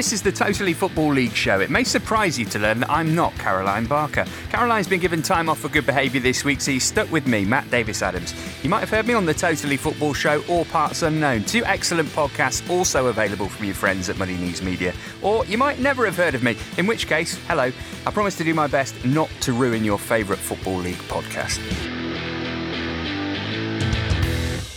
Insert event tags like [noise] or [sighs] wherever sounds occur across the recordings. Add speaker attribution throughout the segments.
Speaker 1: This is the Totally Football League show. It may surprise you to learn that I'm not Caroline Barker. Caroline's been given time off for good behaviour this week, so he's stuck with me, Matt Davies Adams. You might have heard me on the Totally Football show or Parts Unknown, two excellent podcasts also available from your friends at Muddy Knees Media. Or you might never have heard of me, in which case, hello, I promise to do my best not to ruin your favourite Football League podcast.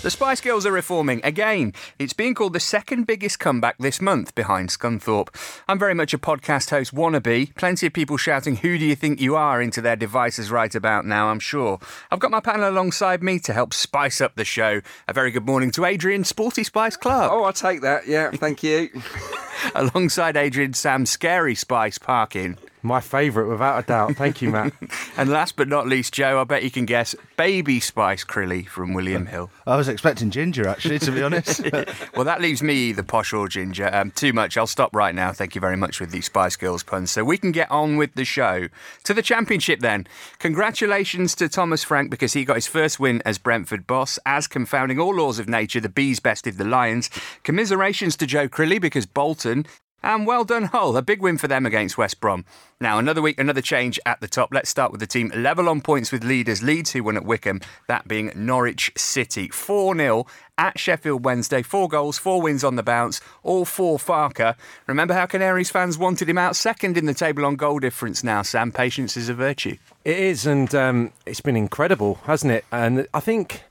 Speaker 1: The Spice Girls are reforming again. It's being called the second biggest comeback this month behind Scunthorpe. I'm very much a podcast host wannabe. Plenty of people shouting, Who do you think you are? into their devices right about now, I'm sure. I've got my panel alongside me to help spice up the show. A very good morning to Adrian Sporty Spice Clarke.
Speaker 2: Oh, I'll take that. Yeah, thank you. [laughs]
Speaker 1: alongside Adrian Sam Scary Spice Parkin.
Speaker 3: My favourite, without a doubt. Thank you, Matt. [laughs]
Speaker 1: and last but not least, Joe, I bet you can guess Baby Spice Crilly from William Hill.
Speaker 4: I was expecting Ginger, actually, to be honest. [laughs]
Speaker 1: well, that leaves me the posh or Ginger. Um, too much. I'll stop right now. Thank you very much with these Spice Girls puns. So we can get on with the show. To the championship, then. Congratulations to Thomas Frank because he got his first win as Brentford boss. As confounding all laws of nature, the Bees bested the Lions. Commiserations to Joe Crilly because Bolton and well done, Hull. A big win for them against West Brom. Now, another week, another change at the top. Let's start with the team level on points with leaders. Leeds, who won at Wycombe, that being Norwich City. 4 0 at Sheffield Wednesday. Four goals, four wins on the bounce, all four Farke. Remember how Canaries fans wanted him out second in the table on goal difference now, Sam? Patience is a virtue.
Speaker 3: It is, and um, it's been incredible, hasn't it? And I think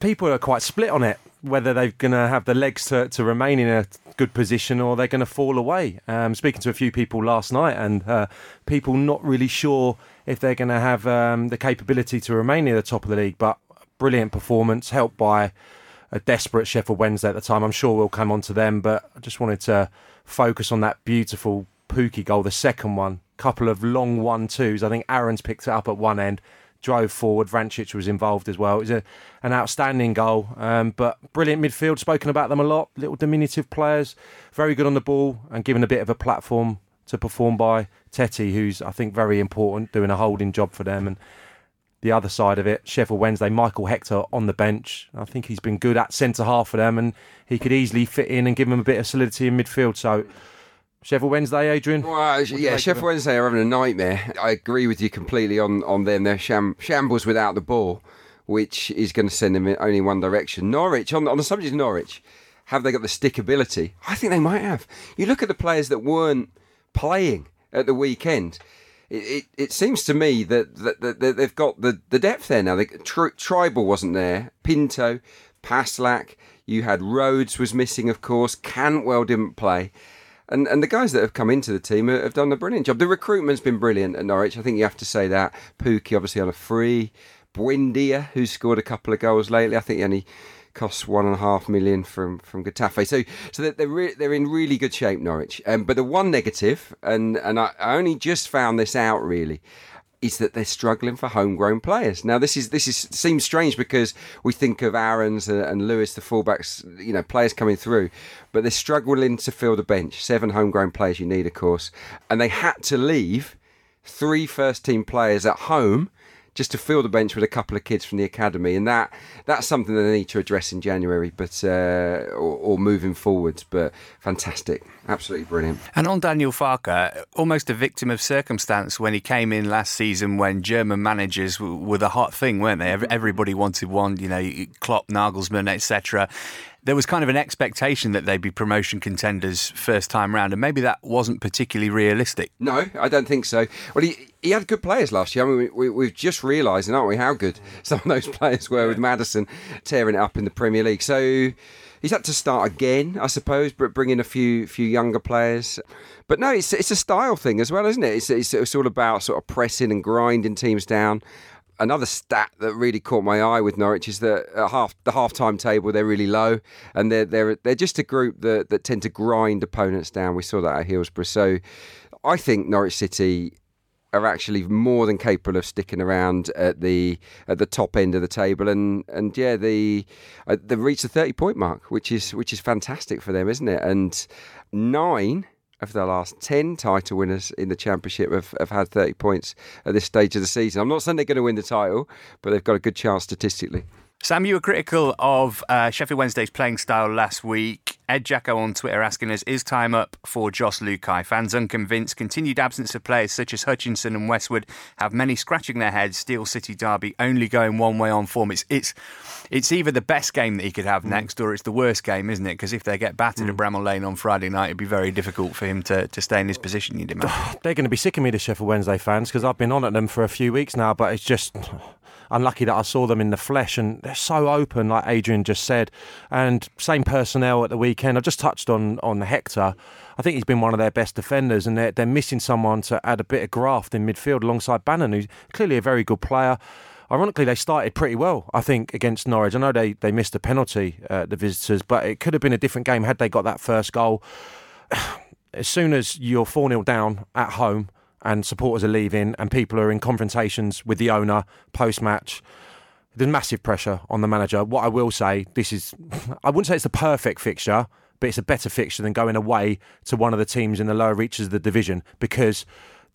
Speaker 3: people are quite split on it whether they're going to have the legs to, to remain in a good position or they're going to fall away. Um, speaking to a few people last night, and uh, people not really sure if they're going to have um, the capability to remain near the top of the league. But brilliant performance, helped by a desperate Sheffield Wednesday at the time. I'm sure we'll come on to them, but I just wanted to focus on that beautiful Pukki goal, the second one. Couple of long one twos. I think Aarons picked it up at one end drove forward. Vrancic was involved as well. It was a, an outstanding goal, um, but brilliant midfield. Spoken about them a lot. Little diminutive players, very good on the ball, and given a bit of a platform to perform by Tettey, who's I think very important, doing a holding job for them. And the other side of it, Sheffield Wednesday, Michael Hector on the bench. I think he's been good at centre half for them, and he could easily fit in and give them a bit of solidity in midfield. So Sheffield Wednesday, Adrian.
Speaker 2: Well, uh, yeah, Sheffield Wednesday are having a nightmare. I agree with you completely on on them. They're sham- shambles without the ball, which is going to send them in only one direction. Norwich, on, on the subject of Norwich, have they got the stickability? I think they might have. You look at the players that weren't playing at the weekend. It, it, it seems to me that, that, that, that, they've got the, the depth there now. They, tri- Trybull wasn't there. Pinto, Passlack, You had Rhodes was missing, of course. Cantwell didn't play. And and the guys that have come into the team have done a brilliant job. The recruitment's been brilliant at Norwich. I think you have to say that. Pukki obviously on a free. Buendia, who's scored a couple of goals lately. I think he only costs one and a half million from from Getafe. So so they're, re- they're in really good shape, Norwich. Um, but the one negative, and and I, I only just found this out really, is that they're struggling for homegrown players. Now, this is this is seems strange because we think of Aarons and, and, Lewis, the fullbacks, you know, players coming through, but they're struggling to fill the bench. Seven homegrown players you need, of course, and they had to leave three first team players at home just to fill the bench with a couple of kids from the academy, and that that's something that they need to address in January, but uh, or, or, moving forwards. But fantastic, absolutely brilliant.
Speaker 1: And on Daniel Farke, almost a victim of circumstance when he came in last season, when German managers were the hot thing, weren't they? Everybody wanted one, you know, Klopp, Nagelsmann, etc there was kind of an expectation that they'd be promotion contenders first time round, and maybe that wasn't particularly realistic.
Speaker 2: No, I don't think so. Well, he he had good players last year. I mean, we, we, have just realising, aren't we, how good [laughs] some of those players were with Madison tearing it up in the Premier League. So he's had to start again, I suppose, but bring in a few few younger players. But no, it's it's a style thing as well, isn't it? It's, it's, it's all about sort of pressing and grinding teams down another stat that really caught my eye with Norwich is that at half the half time table they're really low, and they're they're they're just a group that that tend to grind opponents down. We saw that at Hillsborough. So I think Norwich City are actually more than capable of sticking around at the at the top end of the table and and yeah the uh, they've reached the 30 point mark which is which is fantastic for them isn't it and nine of the last 10 title winners in the championship have, have had 30 points at this stage of the season. I'm not saying they're going to win the title, but they've got a good chance statistically.
Speaker 1: Sam, you were critical of uh, Sheffield Wednesday's playing style last week. Ed Jacko on Twitter asking us, is time up for Jos Luhukay? Fans unconvinced. Continued absence of players such as Hutchinson and Westwood have many scratching their heads. Steel City Derby only going one way on form. It's it's it's either the best game that he could have next or it's the worst game, isn't it? Because if they get battered at Bramall Lane on Friday night, it'd be very difficult for him to, to stay in his position, you'd imagine. [sighs]
Speaker 3: They're going to be sick of me, the Sheffield Wednesday fans, because I've been on at them for a few weeks now, but it's just unlucky that I saw them in the flesh and they're so open, like Adrian just said. And same personnel at the weekend. I've just touched on, on Hector. I think he's been one of their best defenders, and they're, they're missing someone to add a bit of graft in midfield alongside Bannan, who's clearly a very good player. Ironically, they started pretty well, I think, against Norwich. I know they, they missed a penalty, uh, the visitors, but it could have been a different game had they got that first goal. [sighs] As soon as you're 4 0 down at home and supporters are leaving and people are in confrontations with the owner post match, there's massive pressure on the manager. What I will say, this is, [laughs] I wouldn't say it's the perfect fixture, but it's a better fixture than going away to one of the teams in the lower reaches of the division because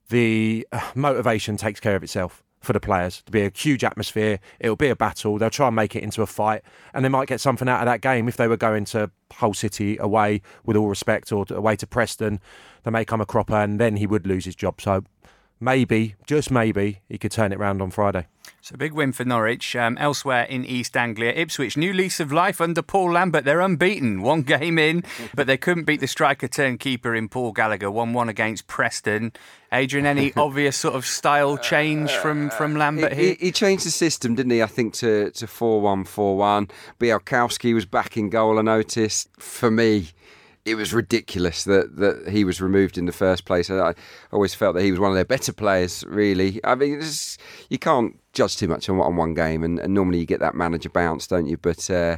Speaker 3: the uh, motivation takes care of itself for the players. To be a huge atmosphere, it'll be a battle. They'll try and make it into a fight, and they might get something out of that game if they were going to Hull City away, with all respect, or away to Preston. They may come a cropper, and then he would lose his job. So maybe, just maybe, he could turn it round on Friday.
Speaker 1: So big win for Norwich. Um, elsewhere in East Anglia, Ipswich, new lease of life under Paul Lambert. They're unbeaten, one [laughs] game in, but they couldn't beat the striker turn keeper in Paul Gallagher. One one against Preston. Adrian, any [laughs] obvious sort of style change from from Lambert
Speaker 2: he,
Speaker 1: here?
Speaker 2: he, he changed the system, didn't he? I think to to four one four one. Bialkowski was back in goal. I noticed. For me, it was ridiculous that, that he was removed in the first place. I, I always felt that he was one of their better players. Really, I mean, you can't judge too much on, on one game, and, and normally you get that manager bounce, don't you? But. Uh,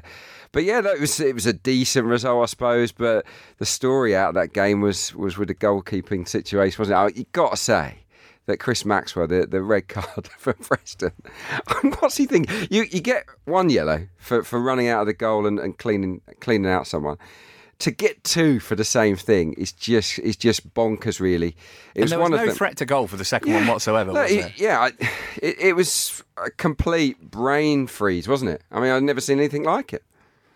Speaker 2: but yeah, no, it was it was a decent result, I suppose. But the story out of that game was was with the goalkeeping situation, wasn't it? You got to say that Chris Maxwell, the, the red [laughs] card for Preston, [laughs] what's he thinking? You you get one yellow for, for running out of the goal and, and cleaning cleaning out someone. To get two for the same thing is just is just bonkers. Really, it
Speaker 1: and there was
Speaker 2: one
Speaker 1: no threat to goal for the second one whatsoever,
Speaker 2: No,
Speaker 1: was
Speaker 2: it-
Speaker 1: there?
Speaker 2: yeah, I- it, it was a complete brain freeze, wasn't it? I mean, I've never seen anything like it.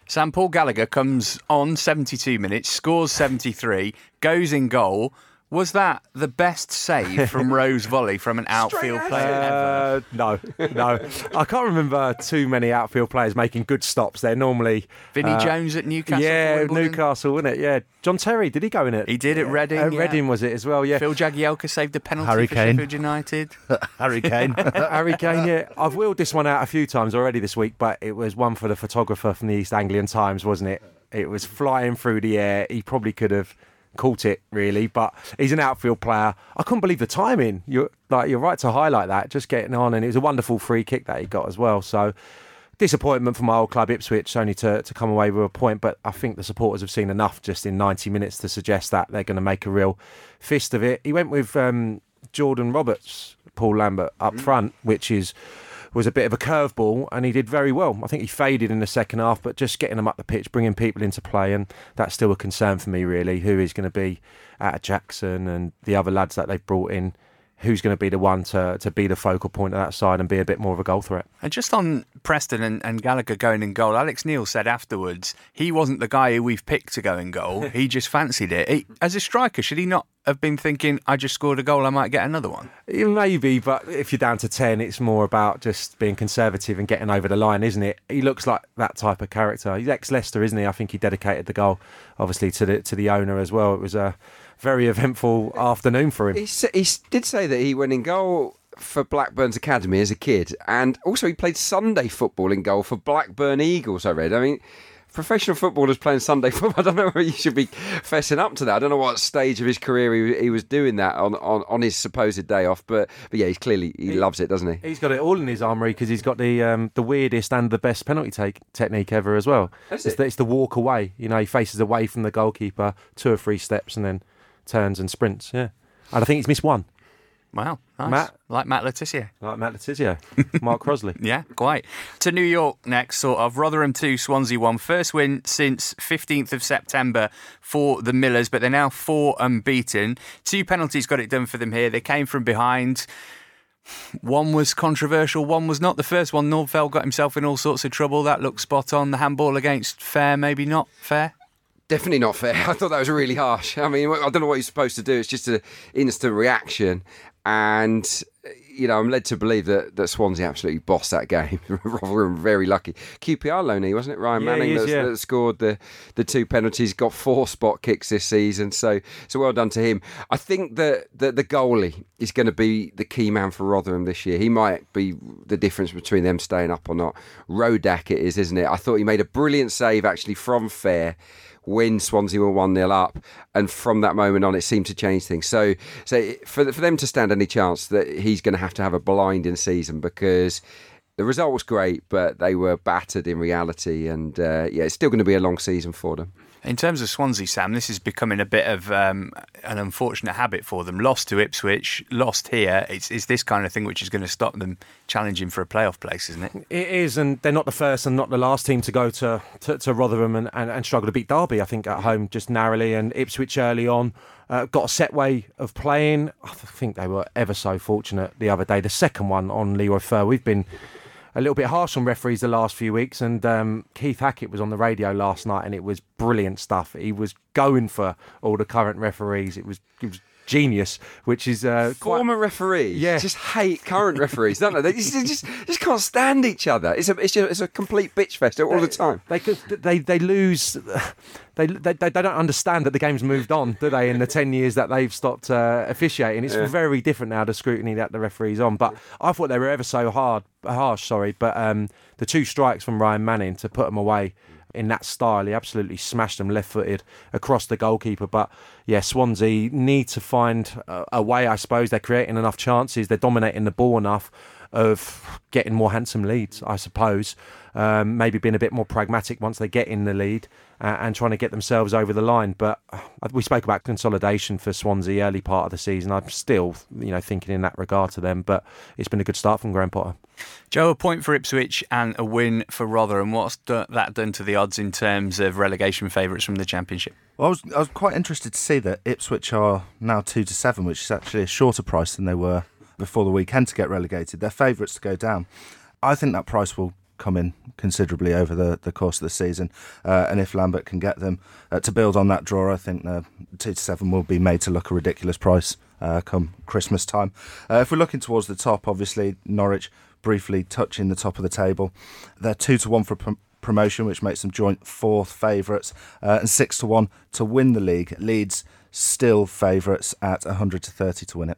Speaker 1: Sam Paul Gallagher comes on 72 minutes, scores 73, goes in goal. Was that the best save from [laughs] Rose Volley from an outfield player ever?
Speaker 3: Uh, no, no. I can't remember too many outfield players making good stops. They're normally
Speaker 1: Vinnie
Speaker 3: uh,
Speaker 1: Jones at Newcastle.
Speaker 3: Yeah,
Speaker 1: Wimbledon?
Speaker 3: Newcastle, wasn't it? Yeah, John Terry. Did he go in it?
Speaker 1: He did at Reading.
Speaker 3: Uh,
Speaker 1: yeah.
Speaker 3: Reading was it as well? Yeah.
Speaker 1: Phil Jagielka saved the penalty
Speaker 4: Harry
Speaker 1: for
Speaker 4: Kane.
Speaker 1: Sheffield United. [laughs]
Speaker 4: Harry Kane. [laughs]
Speaker 3: Harry Kane, yeah. I've wheeled this one out a few times already this week, but it was one for the photographer from the East Anglian Times, wasn't it? It was flying through the air. He probably could have caught it, really, but he's an outfield player. I couldn't believe the timing. You're like you're right to highlight that. Just getting on, and it was a wonderful free kick that he got as well. So. Disappointment for my old club Ipswich only to, to come away with a point, but I think the supporters have seen enough just in 90 minutes to suggest that they're going to make a real fist of it. He went with um, Jordan Roberts, Paul Lambert up front, which is was a bit of a curveball, and he did very well. I think he faded in the second half, but just getting them up the pitch, bringing people into play, and that's still a concern for me, really. Who is going to be out of Jackson and the other lads that they've brought in? Who's going to be the one to, to be the focal point of that side and be a bit more of a goal threat?
Speaker 1: And just on Preston and, and Gallagher going in goal, Alex Neil said afterwards he wasn't the guy who we've picked to go in goal. [laughs] He just fancied it. He, as a striker, should he not have been thinking, I just scored a goal, I might get another one?
Speaker 3: Maybe, but if you're down to 10, it's more about just being conservative and getting over the line, isn't it? He looks like that type of character. He's ex Leicester, isn't he? I think he dedicated the goal, obviously, to the to the owner as well. It was a very eventful afternoon for him.
Speaker 2: He, he did say that he went in goal for Blackburn's academy as a kid, and also he played Sunday football in goal for Blackburn Eagles. I read. I mean, professional footballers playing Sunday [laughs] football. I don't know whether you should be fessing up to that. I don't know what stage of his career he, he was doing that on, on, on his supposed day off, but but yeah, he's clearly he loves it, doesn't he?
Speaker 3: He's got it all in his armoury because he's got the um, the weirdest and the best penalty take technique ever as well.
Speaker 2: Is
Speaker 3: it's,
Speaker 2: it?
Speaker 3: the, it's the walk away. You know, he faces away from the goalkeeper, two or three steps, and then turns and sprints. Yeah, and I think he's missed one,
Speaker 1: Wow, nice.
Speaker 3: Matt?
Speaker 1: Like Matt Le Tissier.
Speaker 3: like Matt Le Tissier, [laughs] Mark Crossley. [laughs]
Speaker 1: Yeah, quite. To New York next, sort of. Rotherham 2, Swansea 1. First win since 15th of September for the Millers, but they're now four unbeaten. Two penalties got it done for them here. They came from behind. One was controversial, one was not. The first one, Nordfeldt got himself in all sorts of trouble. That looked spot on. The handball against Fer, maybe not fair.
Speaker 2: Definitely not fair. [laughs] I thought that was really harsh. I mean, I don't know what you're supposed to do. It's just an instant reaction. And you know, I'm led to believe that, that Swansea absolutely bossed that game. [laughs] Rotherham very lucky. QPR loanee, wasn't it? Ryan
Speaker 3: Yeah,
Speaker 2: Manning
Speaker 3: is,
Speaker 2: that,
Speaker 3: yeah.
Speaker 2: that scored the, the two penalties, got four spot kicks this season. So so well done to him. I think that, that the goalie is going to be the key man for Rotherham this year. He might be the difference between them staying up or not. Rodak it is, isn't it? I thought he made a brilliant save actually from fair when Swansea were 1 0 up. And from that moment on, it seemed to change things. So, so for, for them to stand any chance that he's going to have to have a blinding season because the result was great, but they were battered in reality. And uh, yeah, it's still going to be a long season for them.
Speaker 1: In terms of Swansea, Sam, this is becoming a bit of um, an unfortunate habit for them. Lost to Ipswich, lost here. It's, it's this kind of thing which is going to stop them challenging for a playoff place, isn't it?
Speaker 3: It is, and they're not the first and not the last team to go to, to, to Rotherham and, and, and struggle to beat Derby, I think, at home just narrowly, and Ipswich early on. Uh, got a set way of playing. I think they were ever so fortunate the other day. The second one on Leroy Fer. We've been a little bit harsh on referees the last few weeks, and um, Keith Hackett was on the radio last night, and it was brilliant stuff. He was going for all the current referees. It was, it was genius, which is uh, quite-
Speaker 2: Former referees
Speaker 3: Yeah.
Speaker 2: just hate current referees, don't they? They just, just, just can't stand each other. It's a, it's, just, it's a complete bitch fest all the time.
Speaker 3: They they they lose. They, they they don't understand that the game's moved on, do they? In the ten years that they've stopped uh, officiating, it's very different now. The scrutiny that the referees on, but I thought they were ever so hard, harsh. Sorry, but um, the two strikes from Ryan Manning to put them away in that style, he absolutely smashed them left-footed across the goalkeeper. But yeah, Swansea need to find a, a way. I suppose they're creating enough chances, they're dominating the ball enough of getting more handsome leads, I suppose. Um, maybe being a bit more pragmatic once they get in the lead uh, and trying to get themselves over the line. But uh, we spoke about consolidation for Swansea early part of the season. I'm still, you know, thinking in that regard to them. But it's been a good start from Graham Potter.
Speaker 1: Joe, a point for Ipswich and a win for Rotherham. What's do- that done to the odds in terms of relegation favourites from the Championship?
Speaker 4: Well, I was I was quite interested to see that Ipswich are now two to seven, which is actually a shorter price than they were before the weekend to get relegated. They're favourites to go down. I think that price will come in considerably over the, the course of the season, uh, and if Lambert can get them uh, to build on that draw, I think the two to seven will be made to look a ridiculous price uh, come Christmas time. Uh, if we're looking towards the top, obviously Norwich briefly touching the top of the table, they're two to one for. Prom- promotion, which makes them joint fourth favourites, uh, and six to one to win the league. Leeds still favourites at 100 to 30 to win it.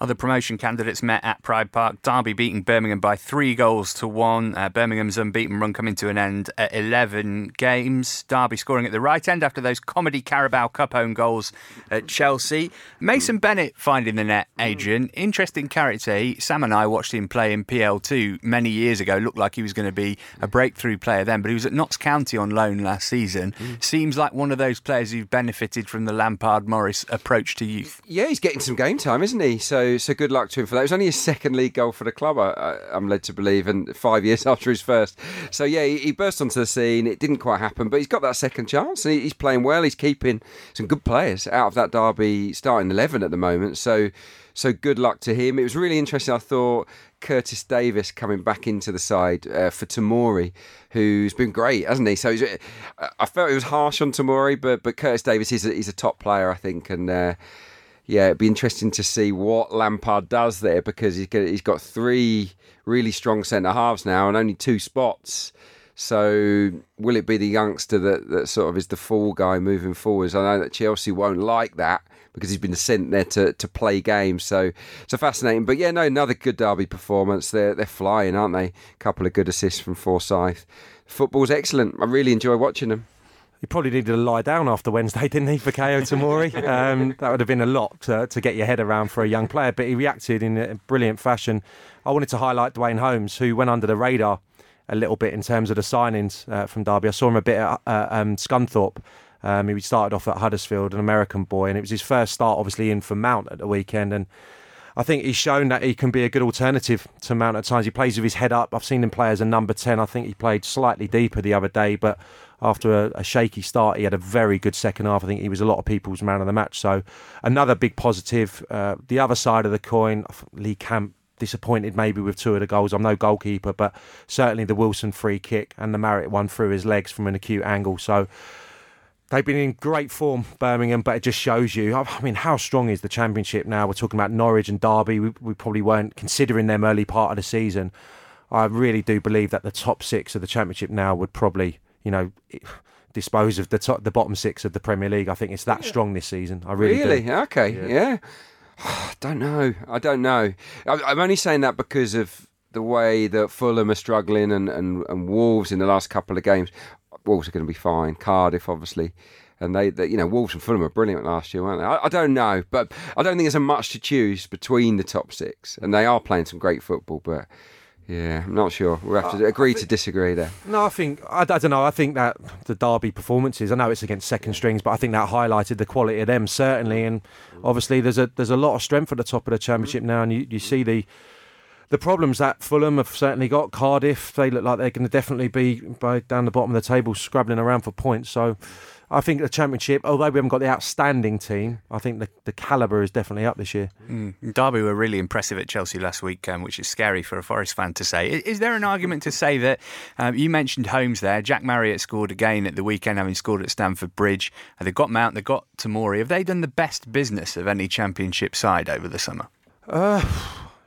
Speaker 1: Other promotion candidates met at Pride Park. Derby beating Birmingham by three goals to one. Uh, Birmingham's unbeaten run coming to an end at 11 games. Derby scoring at the right end after those comedy Carabao Cup own goals at Chelsea. Mason Bennett finding the net, Adrian. Interesting character. He, Sam and I watched him play in PL2 many years ago. Looked like he was going to be a breakthrough player then, but he was at Notts County on loan last season. Seems like one of those players who've benefited from the Lampard Morris approach to youth.
Speaker 2: Yeah, he's getting some game time, isn't he? So, so good luck to him for that. It was only his second league goal for the club, I, I'm led to believe, and five years [laughs] after his first. So, yeah, he, he burst onto the scene. It didn't quite happen, but he's got that second chance, and he, he's playing well. He's keeping some good players out of that Derby starting eleven at the moment. So, so good luck to him. It was really interesting. I thought Curtis Davies coming back into the side uh, for Tomori, who's been great, hasn't he? So uh, I felt it was harsh on Tomori, but but Curtis Davies is a, he's a top player, I think, and. Uh, yeah, it'd be interesting to see what Lampard does there because he's got, he's got three really strong centre halves now and only two spots. So will it be the youngster that, that sort of is the fall guy moving forwards? I know that Chelsea won't like that because he's been sent there to, to play games. So so fascinating. But yeah, no, another good Derby performance. They're they're flying, aren't they? A couple of good assists from Forsyth. Football's excellent. I really enjoy watching them.
Speaker 3: He probably needed to lie down after Wednesday, [laughs] didn't he, for KO Tomori? um, that would have been a lot to, to get your head around for a young player, but he reacted in a brilliant fashion. I wanted to highlight Duane Holmes, who went under the radar a little bit in terms of the signings uh, from Derby. I saw him a bit at uh, um, Scunthorpe. Um, he started off at Huddersfield, an American boy, and it was his first start, obviously, in for Mount at the weekend. And I think he's shown that he can be a good alternative to Mount at times. He plays with his head up. I've seen him play as a number 10. I think he played slightly deeper the other day, but after a, a, shaky start, he had a very good second half. I think he was a lot of people's man of the match. So another big positive. Uh, the other side of the coin, Lee Camp disappointed maybe with two of the goals. I'm no goalkeeper, but certainly the Wilson free kick and the Marriott one through his legs from an acute angle. So They've been in great form, Birmingham, but it just shows you. I mean, how strong is the Championship now? We're talking about Norwich and Derby. We, we probably weren't considering them early part of the season. I really do believe that the top six of the Championship now would probably, you know, [sighs] dispose of the top, the bottom six of the Premier League. I think it's that strong this season. I really,
Speaker 2: really?
Speaker 3: do.
Speaker 2: Okay, yeah. [sighs] I don't know. I don't know. I'm only saying that because of the way that Fulham are struggling and, and, and Wolves in the last couple of games. Wolves are going to be fine. Cardiff, obviously. And they, they, you know, Wolves and Fulham were brilliant last year, weren't they? I, I don't know, but I don't think there's a much to choose between the top six, and they are playing some great football. But yeah, I'm not sure. We'll have to uh, agree to disagree there.
Speaker 3: No, I think I, I don't know. I think that the Derby performances. I know it's against second strings, but I think that highlighted the quality of them certainly. And obviously, there's a there's a lot of strength at the top of the championship now, and you, you see the the problems that Fulham have certainly got. Cardiff, they look like they're going to definitely be by down the bottom of the table, scrabbling around for points. So. I think the championship, although we haven't got the outstanding team, I think the, the calibre is definitely up this year.
Speaker 1: Mm. Derby were really impressive at Chelsea last week, um, which is scary for a Forest fan to say. Is, is there an argument to say that um, you mentioned Holmes there? Jack Marriott scored again at the weekend, having scored at Stamford Bridge. Uh, they've got Mount, they've got Tomori. Have they done the best business of any championship side over the summer?
Speaker 3: Uh,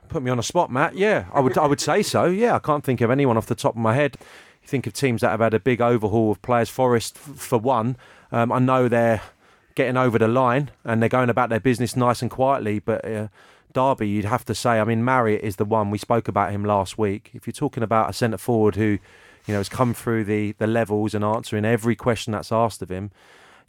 Speaker 3: put me on a spot, Matt. Yeah, I would I would say so. Yeah, I can't think of anyone off the top of my head. You think of teams that have had a big overhaul of players. Forest, for one, um, I know they're getting over the line and they're going about their business nice and quietly. But uh, Derby, you'd have to say, I mean, Marriott is the one we spoke about him last week. If you're talking about a centre forward who, you know, has come through the the levels and answering every question that's asked of him.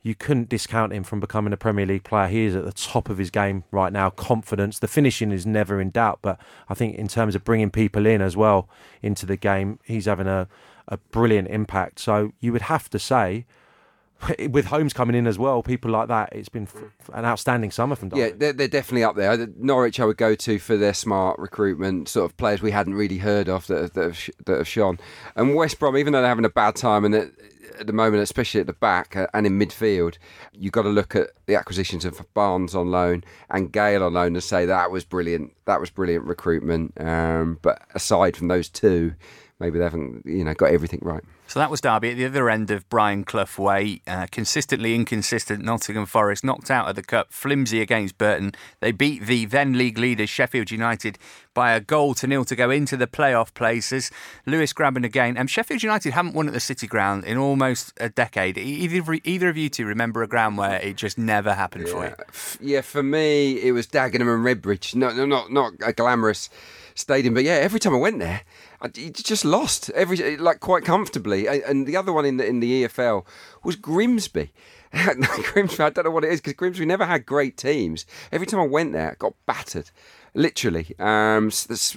Speaker 3: You couldn't discount him from becoming a Premier League player. He is at the top of his game right now. Confidence, the finishing is never in doubt. But I think in terms of bringing people in as well into the game, he's having a, a brilliant impact. So you would have to say, [laughs] with Holmes coming in as well, people like that, it's been f- an outstanding summer from Derby.
Speaker 2: Yeah, they're, they're definitely up there. Norwich, I would go to for their smart recruitment, sort of players we hadn't really heard of that, have- that, have, sh- that have shone. And West Brom, even though they're having a bad time, and at, at the moment, especially at the back uh, and in midfield, you've got to look at the acquisitions of Barnes on loan and Gayle on loan and say that was brilliant. That was brilliant recruitment. Um, but aside from those two, maybe they haven't, you know, got everything right.
Speaker 1: So that was Derby at the other end of Brian Clough Way. Uh, consistently inconsistent Nottingham Forest knocked out of the cup, flimsy against Burton. They beat the then league leaders Sheffield United by a goal to nil to go into the playoff places. Lewis Grabban again. Um, Sheffield United haven't won at the City Ground in almost a decade. Either either of you two remember a ground where it just never happened for you?
Speaker 2: Yeah, for me, it was Dagenham and Redbridge. No, no, not not a glamorous stadium, but yeah, every time I went there, I just lost every like quite comfortably. And, the other one in the in the EFL was Grimsby. [laughs] Grimsby, I don't know what it is because Grimsby never had great teams. Every time I went there, I got battered. Literally, um,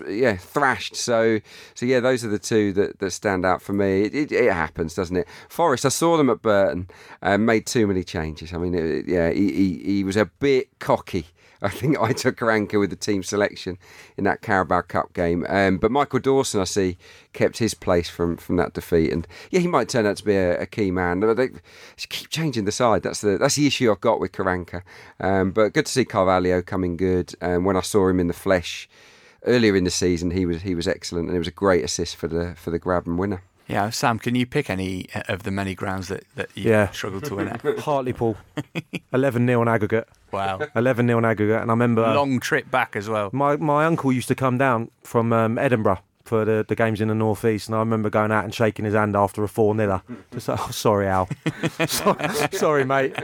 Speaker 2: yeah, thrashed. So, so yeah, those are the two that, that stand out for me. It, it, it happens, doesn't it? Forest, I saw them at Burton, uh, made too many changes. I mean, it, yeah, he, he, he was a bit cocky. I think I took Karanka with the team selection in that Carabao Cup game. Um, but Michael Dawson, I see, kept his place from, from that defeat, and yeah, he might turn out to be a, a key man. They keep changing the side. That's the that's the issue I've got with Karanka. Um, but good to see Carvalho coming good. Um, when I saw him in the flesh earlier in the season, he was he was excellent, and it was a great assist for the for the Grabban winner.
Speaker 1: Yeah, Sam, can you pick any of the many grounds that, that you
Speaker 3: Yeah.
Speaker 1: struggled to win at? [laughs]
Speaker 3: Hartlepool, [laughs] 11 0 on aggregate.
Speaker 1: Wow.
Speaker 3: 11 0 on aggregate. And I remember
Speaker 1: Long trip back as well.
Speaker 3: my, my uncle used to come down from um, Edinburgh for the, the games in the North East, and I remember going out and shaking his hand after a 4 0. Just like, oh, sorry, Al. [laughs] sorry, sorry, mate.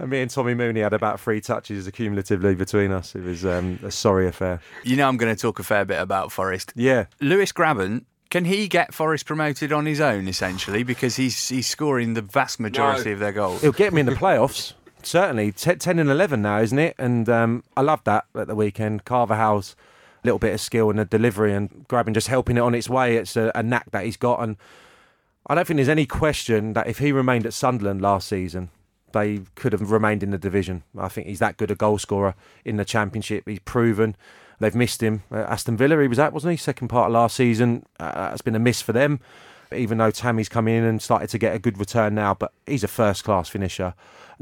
Speaker 3: and me and Tommy Mooney had about three touches accumulatively between us. It was um, a sorry affair.
Speaker 1: You know, I'm going to talk a fair bit about Forest.
Speaker 3: Yeah.
Speaker 1: Lewis Grabban, can he get Forest promoted on his own essentially because he's he's scoring the vast majority
Speaker 2: No.
Speaker 1: of their goals?
Speaker 3: It'll get me in the playoffs. Certainly, T- ten and eleven now, isn't it? And um, I love that at the weekend. Carvalho's, a little bit of skill and the delivery and Grabban, just helping it on its way. It's a, a knack that he's got, and I don't think there's any question that if he remained at Sunderland last season, they could have remained in the division. I think he's that good a goal scorer in the Championship. He's proven. They've missed him. Uh, Aston Villa, he was at, wasn't he? Second part of last season. Uh, it's been a miss for them, even though Tammy's come in and started to get a good return now. But he's a first class finisher.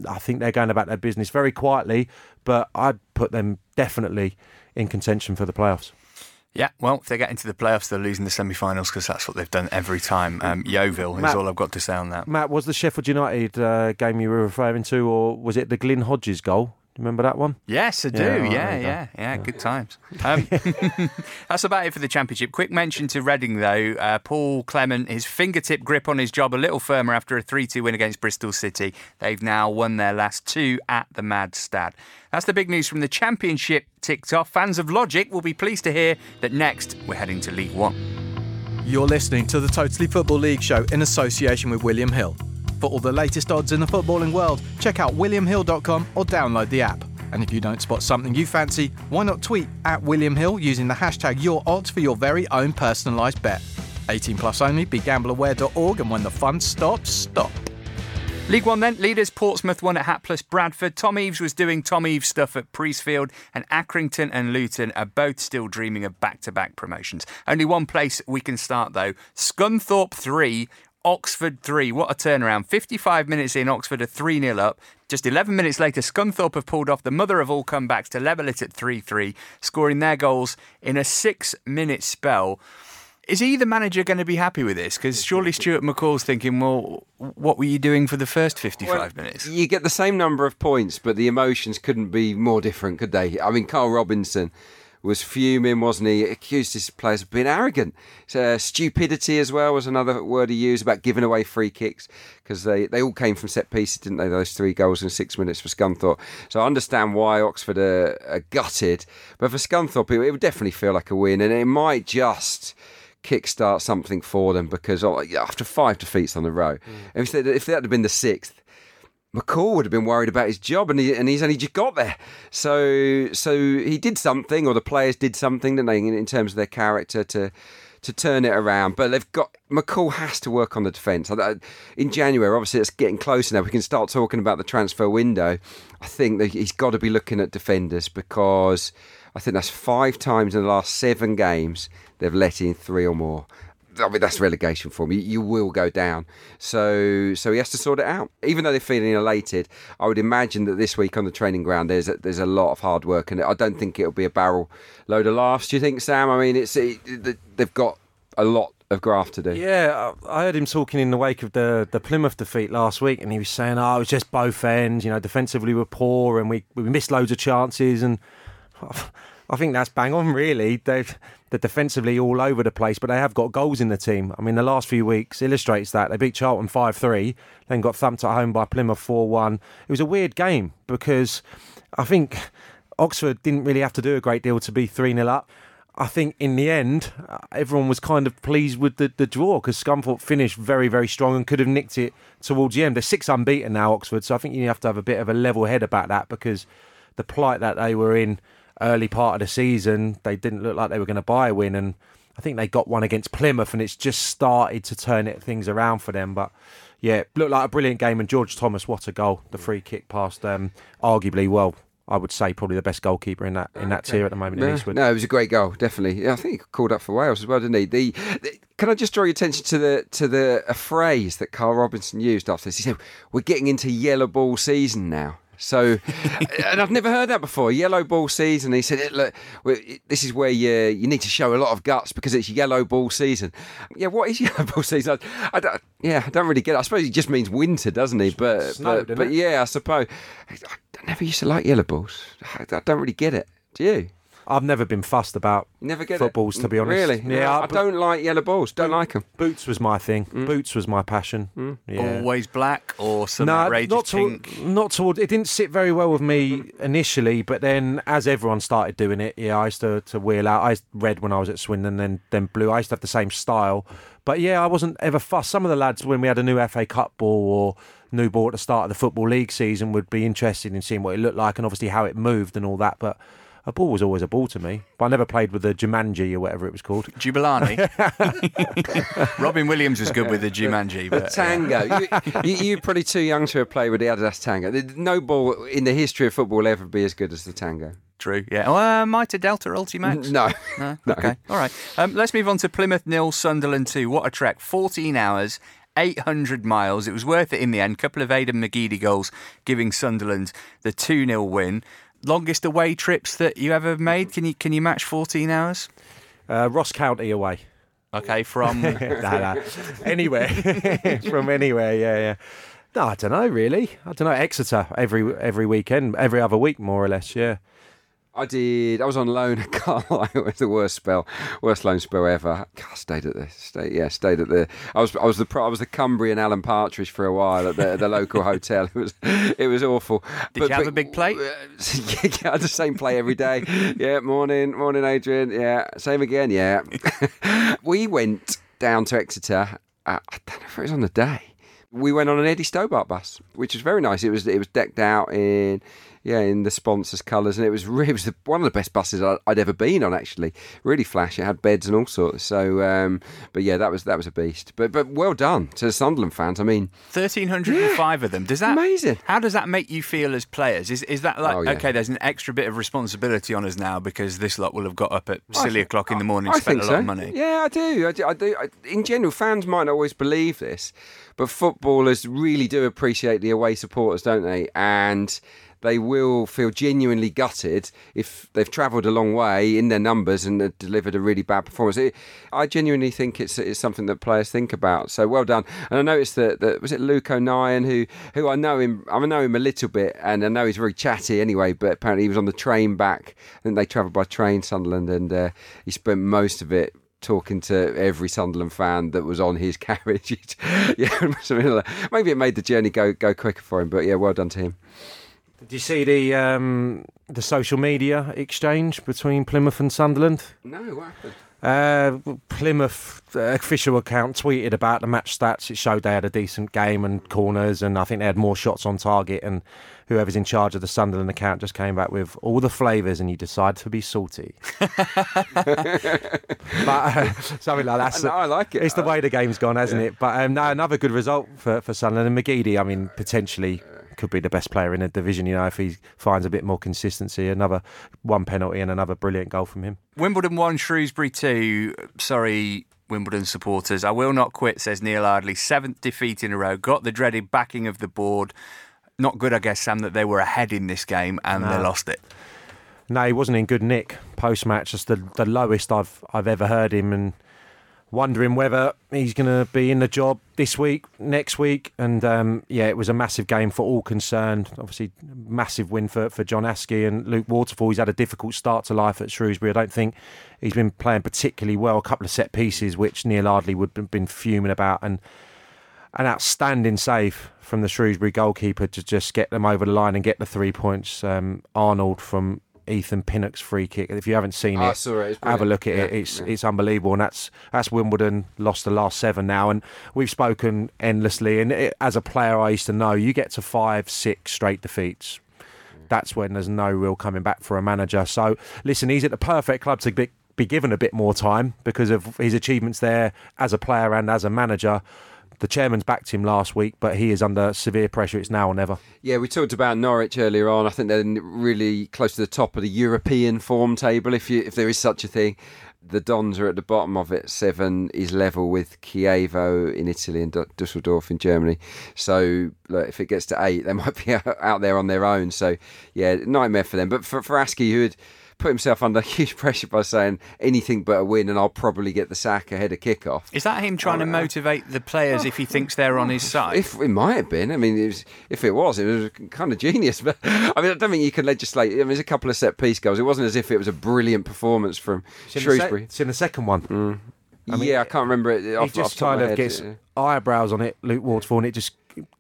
Speaker 3: I think they're going about their business very quietly, but I'd put them definitely in contention for the playoffs.
Speaker 1: Yeah, well, if they get into the playoffs, they're losing the semi-finals because that's what they've done every time. Um, Yeovil is
Speaker 3: Matt-
Speaker 1: all I've got to say on that.
Speaker 3: Matt, was the Sheffield United uh, game you were referring to, or was it the Glyn Hodges goal? Do you remember that one?
Speaker 1: Yes, I do.
Speaker 3: Yeah,
Speaker 1: Yeah,
Speaker 3: well,
Speaker 1: yeah,
Speaker 3: there
Speaker 1: yeah. Good times. Um, [laughs] that's about it for the championship. Quick mention to Reading, though. Uh, Paul Clement, his fingertip grip on his job a little firmer after a 3 2 win against Bristol City. They've now won their last two at the Mad Stad. That's the big news from the championship ticked off. Fans of Logic will be pleased to hear that next we're heading to League One.
Speaker 5: You're listening to the Totally Football League show in association with William Hill. For all the latest odds in the footballing world, check out williamhill.com or download the app. And if you don't spot something you fancy, why not tweet at William Hill using the hashtag YourOdds for your very own personalised bet. 18 plus only, begambleaware.org, and when the fun stops, stop.
Speaker 1: League One then, leaders Portsmouth won at Hapless Bradford. Tom Eaves was doing Tom Eaves stuff at Priestfield, and Accrington and Luton are both still dreaming of back to back promotions. Only one place we can start though Scunthorpe 3. Oxford 3. What a turnaround. 55 minutes in, Oxford are 3 0 up. Just 11 minutes later, Scunthorpe have pulled off the mother of all comebacks to level it at 3 3, scoring their goals in a six minute spell. Is he the manager going to be happy with this? Because surely Stuart McCall's thinking, well, what were you doing for the first 55 minutes?
Speaker 2: You get the same number of points, but the emotions couldn't be more different, could they? I mean, Karl Robinson was fuming, wasn't he? Accused his players of being arrogant. Uh, stupidity as well was another word he used about giving away free kicks because they, they all came from set pieces, didn't they? Those three goals in six minutes for Scunthorpe. So I understand why Oxford are, are gutted, but for Scunthorpe, it, it would definitely feel like a win, and it might just kickstart something for them because oh, after five defeats on the row, if, they, if that had been the sixth, McCall would have been worried about his job, and he and he's only just got there. So so he did something, or the players did something, didn't they, in, terms of their character to to turn it around. But they've got McCall has to work on the defence. In January, obviously, it's getting closer now. We can start talking about the transfer window. I think that he's got to be looking at defenders because I think that's five times in the last seven games they've let in three or more. I mean, that's relegation for me. You will go down. So so he has to sort it out. Even though they're feeling elated, I would imagine that this week on the training ground there's a, there's a lot of hard work, and I don't think it'll be a barrel load of laughs. Do you think, Sam? I mean, it's it, they've got a lot of graft to do.
Speaker 3: Yeah, I heard him talking in the wake of the, the Plymouth defeat last week, and he was saying, "Oh, it was just both ends. You know, defensively we're poor, and we we missed loads of chances." And [laughs] I think that's bang on. Really, they've they're defensively all over the place, but they have got goals in the team. I mean, the last few weeks illustrates that. They beat Charlton five three, then got thumped at home by Plymouth four one. It was a weird game because I think Oxford didn't really have to do a great deal to be three 0 up. I think in the end, uh, everyone was kind of pleased with the, the draw because Scunthorpe finished very, very strong and could have nicked it towards the end. They're six unbeaten now, Oxford, so I think you have to have a bit of a level head about that because the plight that they were in early part of the season, they didn't look like they were going to buy a win. And I think they got one against Plymouth and it's just started to turn it, things around for them. But yeah, looked like a brilliant game. And George Thomas, what a goal. The free kick past, um, arguably, well, I would say probably the best goalkeeper in that in that tier at the moment in
Speaker 2: No, no, it was a great goal, definitely. Yeah, I think he called up for Wales as well, didn't he? The, the can I just draw your attention to the to the a phrase that Karl Robinson used after this? He said, "We're getting into yellow ball season now." So, uh, and I've never heard that before. Yellow ball season. He said, "Look, this is where you you need to show a lot of guts because it's yellow ball season." Yeah, what is [laughs] yellow ball season? I, I don't, yeah, I don't really get. it. I suppose it just means winter, doesn't he? But
Speaker 3: Snow,
Speaker 2: but, but yeah, I suppose. I, I never used to like yellow balls. I, I don't really get it. Do you?
Speaker 3: I've never been fussed about
Speaker 2: never get
Speaker 3: footballs,
Speaker 2: it.
Speaker 3: to be honest.
Speaker 2: Really?
Speaker 3: Yeah,
Speaker 2: I,
Speaker 3: I-
Speaker 2: don't like yellow balls. Don't like them.
Speaker 3: Boots was my thing.
Speaker 2: Mm.
Speaker 3: Boots was my passion. Yeah.
Speaker 1: Always black or some
Speaker 3: No,
Speaker 1: outrageous
Speaker 3: not toward,
Speaker 1: pink?
Speaker 3: not toward. It didn't sit very well with me [laughs] initially, but then as everyone started doing it, yeah, I used to, to wheel out. I used red when I was at Swindon, then then blue. I used to have the same style, but yeah, I wasn't ever fussed. Some of the lads, when we had a new FA Cup ball or new ball at the start of the football league season, would be interested in seeing what it looked like and obviously how it moved and all that, but. A ball was always a ball to me, but I never played with the Jumanji or whatever it was called.
Speaker 1: Jabulani. [laughs] Robin Williams was good with the Jumanji, but
Speaker 2: Tango. you, you, you're probably too young to have played with the Adidas Tango. There's No ball in the history of football will ever be as good as the Tango.
Speaker 1: true. Yeah. Oh, uh, Mitre Delta Ultimax.
Speaker 2: No.
Speaker 1: No? [laughs]
Speaker 2: No.
Speaker 1: Okay. All right. Um, let's move on to Plymouth nil, Sunderland two. What a trek! Fourteen hours. 800 miles. It was worth it in the end. Couple of Aidan McGeady goals giving Sunderland the 2 0 win. Longest away trips that you ever made? Can you can you match 14 hours?
Speaker 3: Uh, Ross County away.
Speaker 1: Okay, from [laughs]
Speaker 3: nah, nah. Anywhere. [laughs] From anywhere, yeah, yeah. No, I don't know, really. I don't know. Exeter every every weekend, every other week, more or less, yeah.
Speaker 2: I did. I was on loan at [laughs] Carlisle. it was the worst spell, worst loan spell ever. God, I stayed at the, stay, yeah, stayed at the. I was, I was the, I was the Cumbrian Alan Partridge for a while at the, the local [laughs] hotel. It was, it was awful.
Speaker 1: Did you have a big plate? [laughs]
Speaker 2: yeah, yeah, I had the same plate every day. Yeah, morning, morning, Adrian. Yeah, same again. Yeah, we went down to Exeter. Uh, I don't know if it was on the day. We went on an Eddie Stobart bus, which was very nice. It was it was decked out in yeah, in the sponsors' colours, and it was really, [laughs] it was the, one of the best buses I'd ever been on. Actually, really flash. It had beds and all sorts. So, um, but yeah, that was that was a beast. But but well done to the Sunderland fans. I mean, [laughs]
Speaker 1: thirteen hundred and five of them. Does that
Speaker 2: amazing?
Speaker 1: How does that make you feel as players? Is is that like
Speaker 2: Oh, yeah.
Speaker 1: okay? There's an extra bit of responsibility on us now because this lot will have got up at silly
Speaker 2: I-
Speaker 1: o'clock in the morning,
Speaker 2: I
Speaker 1: spent a lot
Speaker 2: so.
Speaker 1: of money.
Speaker 2: Yeah, I do. I do. I do. I, in general, fans might not always believe this, but footballers really do appreciate the away supporters, don't they? And they will feel genuinely gutted if they've travelled a long way in their numbers and delivered a really bad performance. It, I genuinely think it's it's something that players think about. So well done. And I noticed that, that was it Luke O'Nien who who I know him. I know him a little bit, and I know he's very chatty anyway. But apparently he was on the train back. I think they travelled by train Sunderland, and uh, he spent most of it talking to every Sunderland fan that was on his [laughs] carriage. [laughs] yeah, [laughs] maybe it made the journey go go quicker for him. But yeah, well done to him.
Speaker 3: Did you see the um, the social media exchange between Plymouth and Sunderland?
Speaker 2: No, what happened?
Speaker 3: Uh, Plymouth uh, official account tweeted about the match stats. It showed they had a decent game and corners, and I think they had more shots on target. And whoever's in charge of the Sunderland account just came back with all the flavours, and you decide to be salty. [laughs] but uh, something like that. [laughs]
Speaker 2: No, I like it.
Speaker 3: It's the way the game's gone, hasn't it? But um, no, another good result for, for Sunderland. And McGeady, I mean, potentially could be the best player in the division, you know, if he finds a bit more consistency. Another one penalty and another brilliant goal from him.
Speaker 1: Wimbledon one, Shrewsbury two. Sorry, Wimbledon supporters. I will not quit, says Neil Ardley. Seventh defeat in a row. Got the dreaded backing of the board. Not good, I guess, Sam, that they were ahead in this game and they lost it.
Speaker 3: No, he wasn't in good nick post match. Just the, the lowest I've I've ever heard him, and wondering whether he's going to be in the job this week, next week. And um, yeah, it was a massive game for all concerned. Obviously, massive win for, for John Askey and Luke Waterfall. He's had a difficult start to life at Shrewsbury. I don't think he's been playing particularly well. A couple of set pieces, which Neil Ardley would have been fuming about, and an outstanding save from the Shrewsbury goalkeeper to just get them over the line and get the three points. Um, Arnold from Ethan Pinnock's free kick. If you haven't seen
Speaker 2: I
Speaker 3: it,
Speaker 2: it.
Speaker 3: Have a look at it. It's
Speaker 2: yeah.
Speaker 3: it's unbelievable, and that's that's Wimbledon lost the last seven now, and we've spoken endlessly. And it, as a player, I used to know you get to five, six straight defeats. That's when there's no real coming back for a manager. So listen, he's at the perfect club to be, be given a bit more time because of his achievements there as a player and as a manager. The chairman's backed him last week, but he is under severe pressure. It's now or never.
Speaker 2: Yeah, we talked about Norwich earlier on. I think they're really close to the top of the European form table, if you if there is such a thing. The Dons are at the bottom of it. Seven is level with Chievo in Italy and Dusseldorf in Germany. So look, if it gets to eight, they [laughs] might be out there on their own. So yeah, nightmare for them. But for for Askey, who had put himself under [laughs] huge pressure by saying anything but a win, and I'll probably get the sack ahead of kickoff.
Speaker 1: Is that him trying to motivate the players if he thinks they're on his side?
Speaker 2: If it might have been, I mean, it was, if it was, it was kind of genius. [laughs] But I mean, I don't think you can legislate. I mean, there's a couple of set piece goals. It wasn't as if it was a brilliant performance from
Speaker 3: It's in the se-
Speaker 2: Shrewsbury.
Speaker 3: it's in the second one. Mm. I mean,
Speaker 2: yeah, I can't remember it.
Speaker 3: he just
Speaker 2: off
Speaker 3: kind
Speaker 2: my
Speaker 3: of gets eyebrows on it, Luke Waterfall, and it just